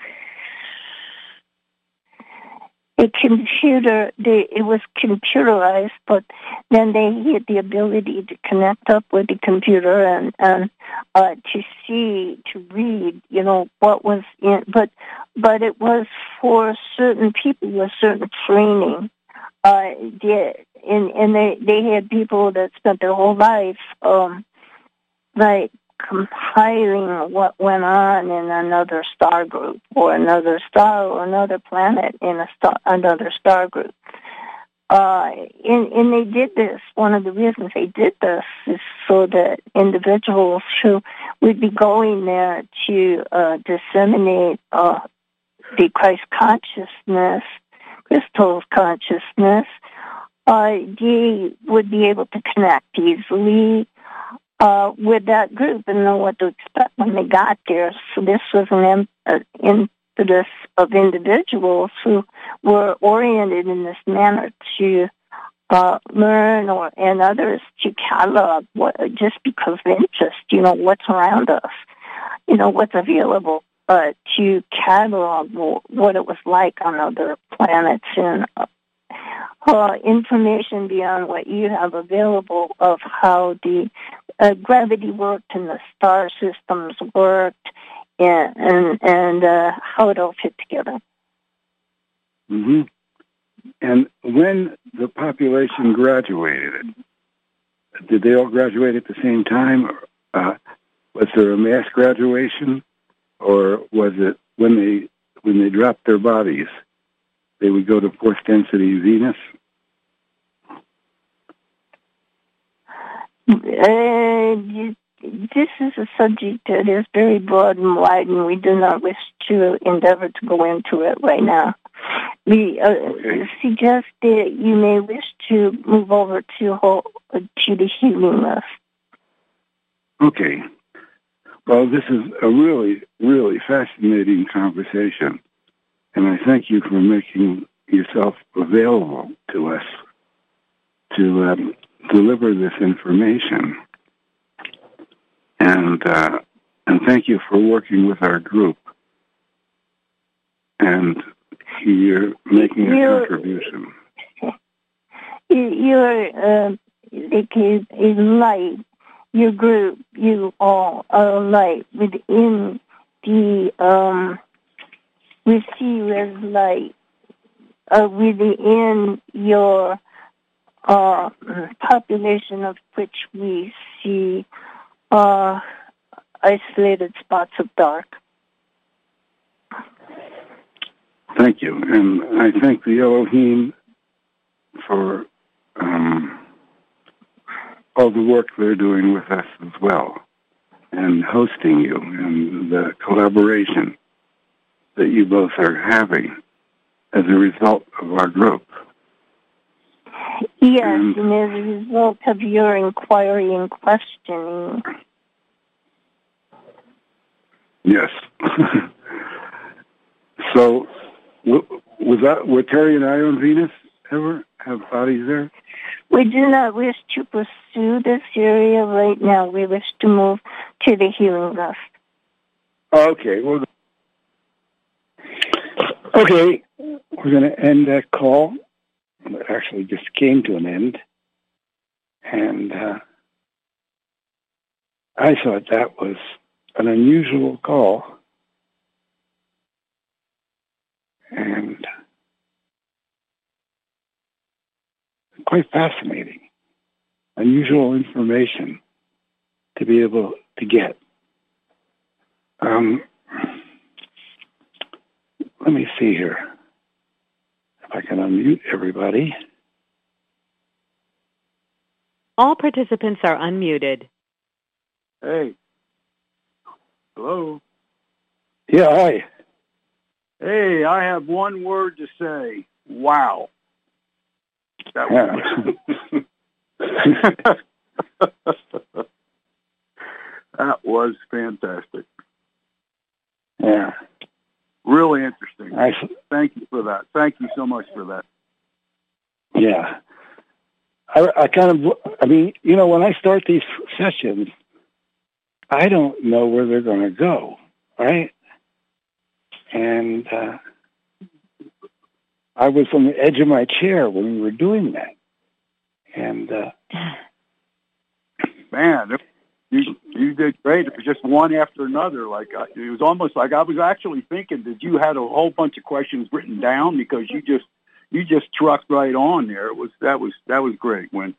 [SPEAKER 10] a computer. They it was computerized, but then they had the ability to connect up with the computer and and uh, to see to read. You know what was in, but but it was for certain people with certain training. Uh, they, and and they they had people that spent their whole life um, like compiling what went on in another star group or another star or another planet in a star, another star group. Uh, and, and they did this. One of the reasons they did this is so that individuals who would be going there to uh, disseminate uh, the Christ consciousness, Christos consciousness, uh, they would be able to connect easily uh, with that group and know what to expect when they got there. So this was an uh, impetus of individuals who were oriented in this manner to uh, learn or and others to catalog what just because of interest, you know, what's around us, you know, what's available, uh, to catalog what it was like on other planets and uh, information beyond what you have available of how the uh, gravity worked and the star systems worked and and, and uh, how it all fit together.
[SPEAKER 7] Mm-hmm. And when the population graduated, did they all graduate at the same time? Uh, was there a mass graduation, or was it when they when they dropped their bodies, they would go to fourth density Venus?
[SPEAKER 10] Uh, this is a subject that is very broad and wide, and we do not wish to endeavor to go into it right now. We uh, okay. suggest that you may wish to move over to whole, to the healing list.
[SPEAKER 7] Okay. Well, this is a really, really fascinating conversation, and I thank you for making yourself available to us to um, deliver this information. And uh, and thank you for working with our group. And you're making a you're, contribution. *laughs*
[SPEAKER 10] You're uh, a light. Your group, you all are light within the um, we see as light uh, within your uh, population of which we see uh, isolated spots of dark.
[SPEAKER 7] Thank you. And I thank the Elohim for um, all the work they're doing with us as well and hosting you and the collaboration that you both are having as a result of our group.
[SPEAKER 10] Yes, and, and as a result of your inquiry and questioning.
[SPEAKER 7] Yes. *laughs* so, was that were Terry and I on Venus ever have bodies there?
[SPEAKER 10] We do not wish to pursue this area right now. We wish to move to the healing dust.
[SPEAKER 7] Okay. Well. Okay, we're going to end that call that actually just came to an end. And uh, I thought that was an unusual call. And quite fascinating. Unusual information to be able to get. Um, let me see here. If I can unmute everybody.
[SPEAKER 8] All participants are unmuted.
[SPEAKER 11] Hey. Hello.
[SPEAKER 7] Yeah, hi.
[SPEAKER 11] Hey, I have one word to say. Wow. That was, *laughs* *laughs* that was fantastic.
[SPEAKER 7] Yeah.
[SPEAKER 11] Really interesting. I, Thank you for that. Thank you so much for that.
[SPEAKER 7] Yeah. I, I kind of, I mean, you know, when I start these sessions, I don't know where they're going to go, right? And uh, I was on the edge of my chair when we were doing that. And uh,
[SPEAKER 11] man, you you did great. It was just one after another. Like uh, it was almost like I was actually thinking that you had a whole bunch of questions written down because you just you just trucked right on there. It was that was that was great. When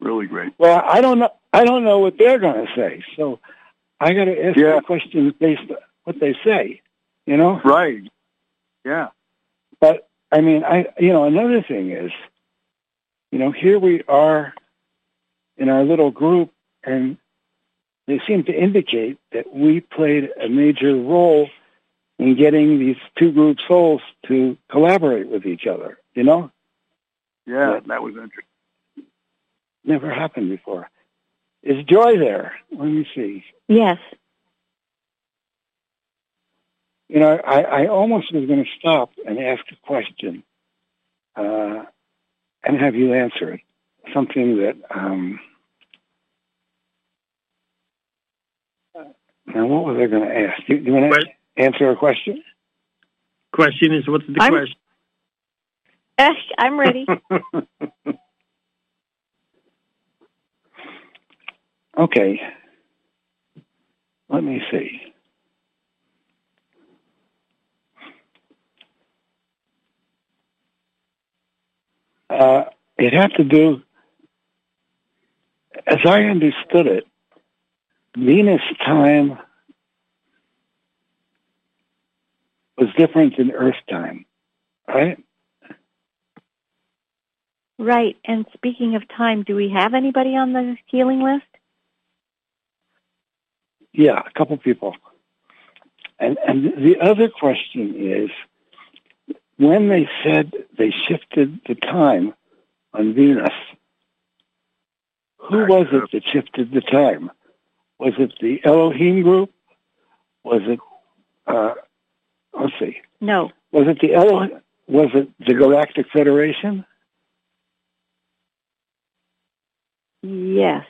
[SPEAKER 11] Really great.
[SPEAKER 7] Well, I don't know. I don't know what they're going to say, so I got to ask
[SPEAKER 11] Yeah.
[SPEAKER 7] the questions based on what they say. You know,
[SPEAKER 11] Right. Yeah.
[SPEAKER 7] but I mean, I you know another thing is, you know, here we are in our little group, and they seem to indicate that we played a major role in getting these two group souls to collaborate with each other. You know,
[SPEAKER 11] Yeah,
[SPEAKER 7] Yeah.
[SPEAKER 11] that was interesting.
[SPEAKER 7] never happened before. Is Joy there? Let me see.
[SPEAKER 5] Yes.
[SPEAKER 7] You know, I, I almost was going to stop and ask a question uh, and have you answer it. Something that, um, now what was I going to ask? Do, do you want
[SPEAKER 1] Well-
[SPEAKER 7] to answer a question?
[SPEAKER 1] Question is, what's the
[SPEAKER 5] I'm-
[SPEAKER 1] question?
[SPEAKER 5] Eh, I'm ready. *laughs*
[SPEAKER 7] Okay. Let me see. Uh, it had to do, as I understood it, Venus time was different than Earth time, right?
[SPEAKER 5] right. And speaking of time, do we have anybody on the healing list?
[SPEAKER 7] Yeah, a couple people. And and the other question is when they said they shifted the time on Venus, who was it that shifted the time? Was it the Elohim group? Was it uh let's see.
[SPEAKER 5] No.
[SPEAKER 7] Was it the Elohim was it the Galactic Federation?
[SPEAKER 5] Yes.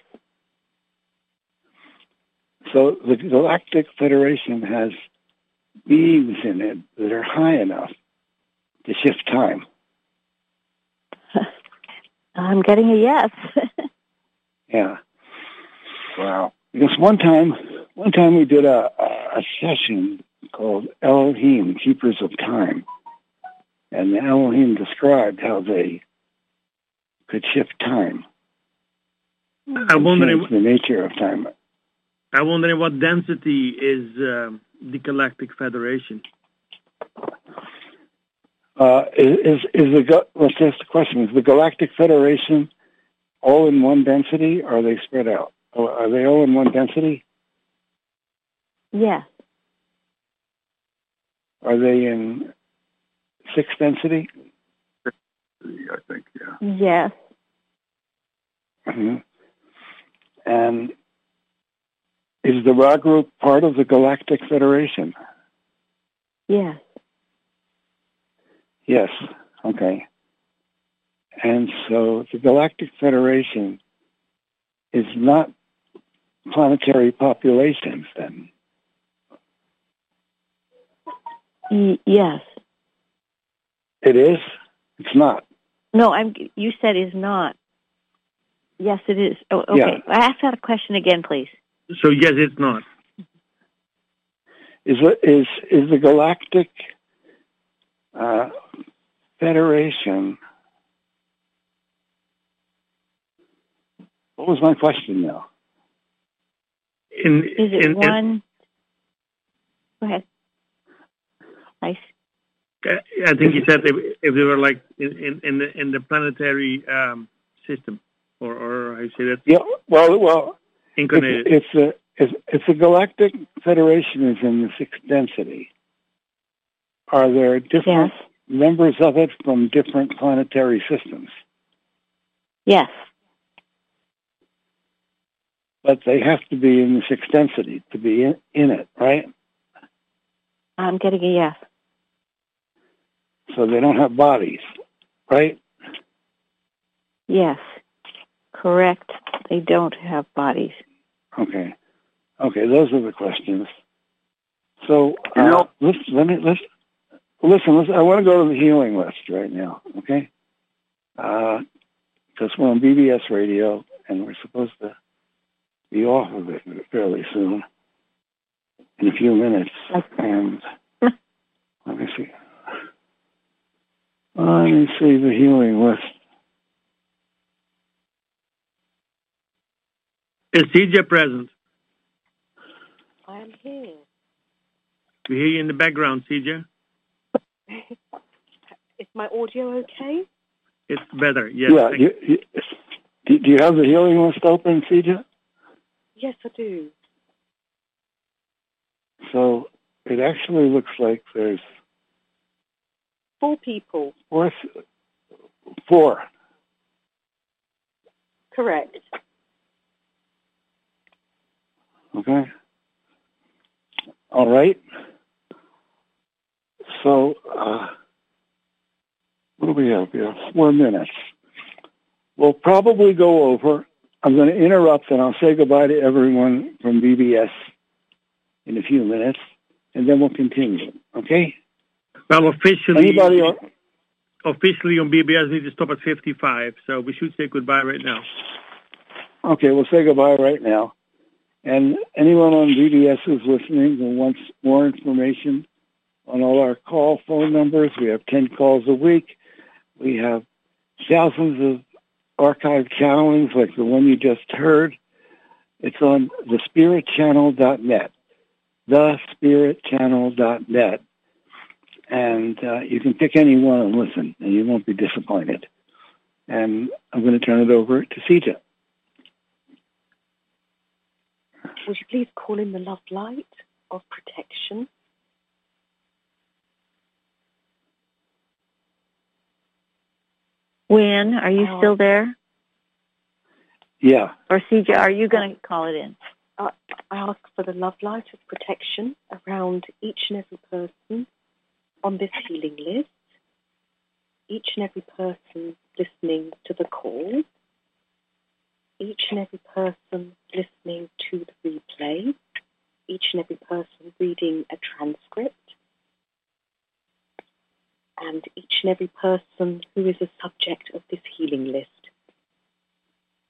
[SPEAKER 7] So the Galactic Federation has beams in it that are high enough to shift time. *laughs*
[SPEAKER 5] I'm getting a yes. *laughs*
[SPEAKER 7] Yeah. Wow. Because one time, one time we did a, a session called Elohim, Keepers of Time. And the Elohim described how they could shift time.
[SPEAKER 1] I wonder
[SPEAKER 7] and
[SPEAKER 1] wondering,
[SPEAKER 7] change the nature of time.
[SPEAKER 1] I'm wondering what density is um, the Galactic Federation.
[SPEAKER 7] Uh, is, is the, let's ask the question, is the Galactic Federation all in one density or are they spread out? Are they all in one density?
[SPEAKER 5] yes.
[SPEAKER 7] Are they in six density?
[SPEAKER 11] I think, yeah.
[SPEAKER 5] Yes.
[SPEAKER 7] Mhm. And is the Ra group part of the Galactic Federation?
[SPEAKER 5] Yes.
[SPEAKER 7] Yes. Okay. And so the Galactic Federation is not planetary populations then.
[SPEAKER 5] Y- yes.
[SPEAKER 7] It is? It's not.
[SPEAKER 5] No, I'm. You said is not. Yes, it is. Oh, okay.
[SPEAKER 7] Yeah.
[SPEAKER 5] Ask that question again, please.
[SPEAKER 1] So yes, it's not.
[SPEAKER 7] Is it- is is the Galactic uh, Federation? What was my question now?
[SPEAKER 1] In,
[SPEAKER 5] Is it
[SPEAKER 1] in, in-
[SPEAKER 5] one? Go ahead. I
[SPEAKER 1] Uh, I think he said if, if they were like in, in, in the in the planetary um, system, or or how you say that,
[SPEAKER 7] Yeah. Well, well,
[SPEAKER 1] incarnated.
[SPEAKER 7] It's, it's a if, if the Galactic Federation is in the sixth density, are there different
[SPEAKER 5] Yes.
[SPEAKER 7] members of it from different planetary systems?
[SPEAKER 5] Yes.
[SPEAKER 7] But they have to be in the sixth density to be in, in it, right?
[SPEAKER 5] I'm getting a yes.
[SPEAKER 7] So they don't have bodies, right?
[SPEAKER 5] Yes. Correct. They don't have bodies.
[SPEAKER 7] Okay. Okay, those are the questions. So
[SPEAKER 11] You
[SPEAKER 7] uh,
[SPEAKER 11] know-
[SPEAKER 7] let's let me let's listen. Listen, I want to go to the healing list right now. Okay, because we're on BBS radio and we're supposed to be off of it fairly soon in a few minutes. And *laughs* let me see. Let me see the healing list.
[SPEAKER 1] Is CJ present?
[SPEAKER 12] I am here.
[SPEAKER 1] We hear you in the background, CJ. *laughs*
[SPEAKER 12] Is my audio okay?
[SPEAKER 1] It's better. Yes.
[SPEAKER 7] yeah. You, you, do do you have the healing list open, CJ?
[SPEAKER 12] Yes, I do.
[SPEAKER 7] So it actually looks like there's
[SPEAKER 12] Four people.
[SPEAKER 7] four. Four.
[SPEAKER 12] Correct.
[SPEAKER 7] Okay. All right. So, uh, what do we have here? Four minutes. We'll probably go over. I'm going to interrupt and I'll say goodbye to everyone from BBS in a few minutes, and then we'll continue. Okay?
[SPEAKER 1] Well, officially,
[SPEAKER 7] Anybody on?
[SPEAKER 1] officially on BBS need to stop at 55, so we should say goodbye right now.
[SPEAKER 7] Okay, we'll say goodbye right now. And anyone on BBS who's listening and wants more information on all our call phone numbers, we have 10 calls a week. We have thousands of archived channelings like the one you just heard. It's on thespiritchannel.net, thespiritchannel.net. And uh, you can pick any one and listen, and you won't be disappointed. And I'm going to turn it over to CJ.
[SPEAKER 12] Would you please call in the love light of protection?
[SPEAKER 5] Win, are you
[SPEAKER 12] Uh,
[SPEAKER 5] still there?
[SPEAKER 7] Yeah.
[SPEAKER 5] Or CJ, are you going to call it in?
[SPEAKER 12] I ask for the love light of protection around each and every person on this healing list, each and every person listening to the call, each and every person listening to the replay, each and every person reading a transcript, and each and every person who is a subject of this healing list.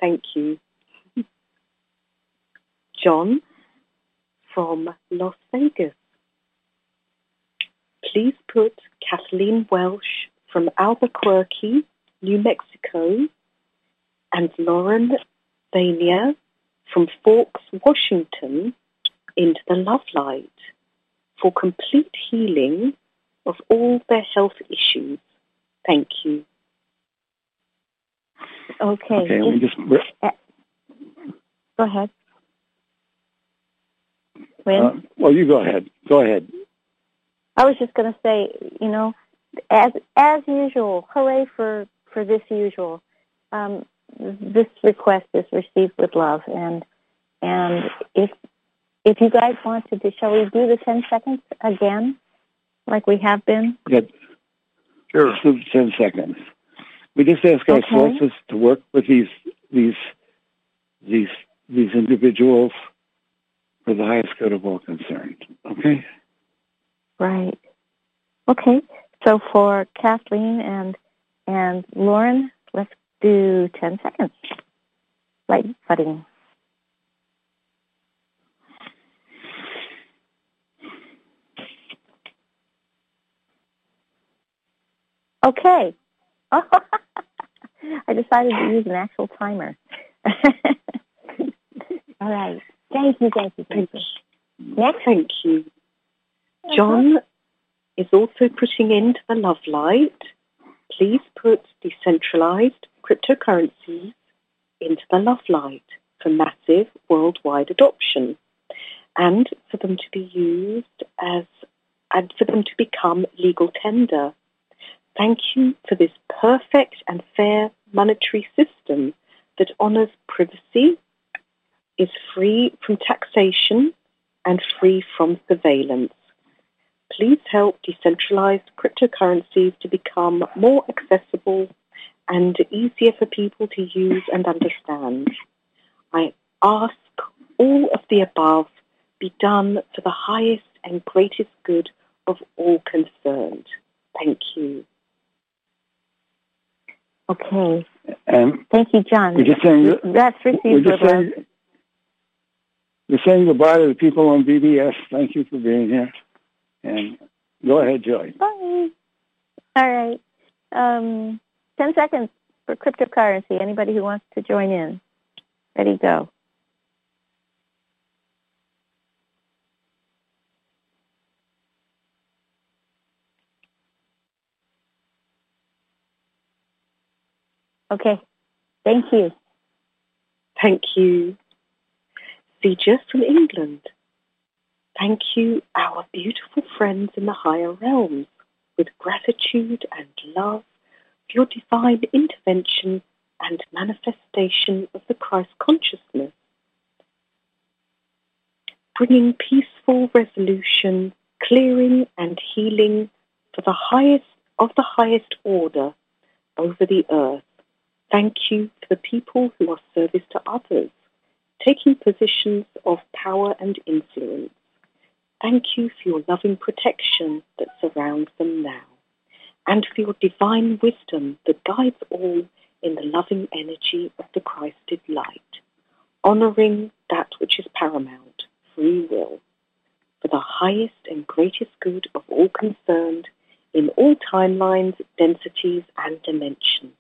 [SPEAKER 12] Thank you. *laughs* John from Las Vegas. Please put Kathleen Welsh from Albuquerque, New Mexico, and Lauren Vania from Forks, Washington, into the love light for complete healing of all their health issues. Thank you.
[SPEAKER 5] Okay.
[SPEAKER 7] Okay, we just
[SPEAKER 5] Go ahead. Win?
[SPEAKER 7] uh, well, you go ahead. Go ahead.
[SPEAKER 5] I was just going to say, you know, as as usual, hooray for for this usual. Um, this request is received with love, and and if if you guys want to, do, shall we do the ten seconds again, like we have been?
[SPEAKER 7] Yeah. Sure. Do ten seconds. We just ask our
[SPEAKER 5] Okay.
[SPEAKER 7] sources to work with these these these these individuals for the highest good of all concerned. Okay.
[SPEAKER 5] Right. Okay. So for Kathleen and and Lauren, let's do ten seconds. Light budding. Okay. *laughs* I decided to use an actual timer. *laughs* All right. Thank you, thank you, thank you. Next.
[SPEAKER 12] Thank you. John is also putting into the love light. Please put decentralized cryptocurrencies into the love light for massive worldwide adoption and for them to be used as and for them to become legal tender. Thank you for this perfect and fair monetary system that honors privacy, is free from taxation, and free from surveillance. Please help decentralized cryptocurrencies to become more accessible and easier for people to use and understand. I ask all of the above be done for the highest and greatest good of all concerned. Thank you.
[SPEAKER 5] Okay.
[SPEAKER 7] And
[SPEAKER 5] Thank you, John.
[SPEAKER 7] we're just saying
[SPEAKER 5] That's
[SPEAKER 7] we're
[SPEAKER 5] received
[SPEAKER 7] just saying we're saying goodbye to the people on BBS. Thank you for being here. And go ahead, Joy.
[SPEAKER 5] Bye. All right. Um, 10 seconds for cryptocurrency. Anybody who wants to join in. Ready, go. Okay. Thank you.
[SPEAKER 12] Thank you. Sija from England. Thank you, our beautiful friends in the higher realms, with gratitude and love for your divine intervention and manifestation of the Christ consciousness, bringing peaceful resolution, clearing and healing for the highest of the highest order over the earth. Thank you for the people who are service to others, taking positions of power and influence. Thank you for your loving protection that surrounds them now, and for your divine wisdom that guides all in the loving energy of the Christed light, honoring that which is paramount, free will, for the highest and greatest good of all concerned in all timelines, densities, and dimensions.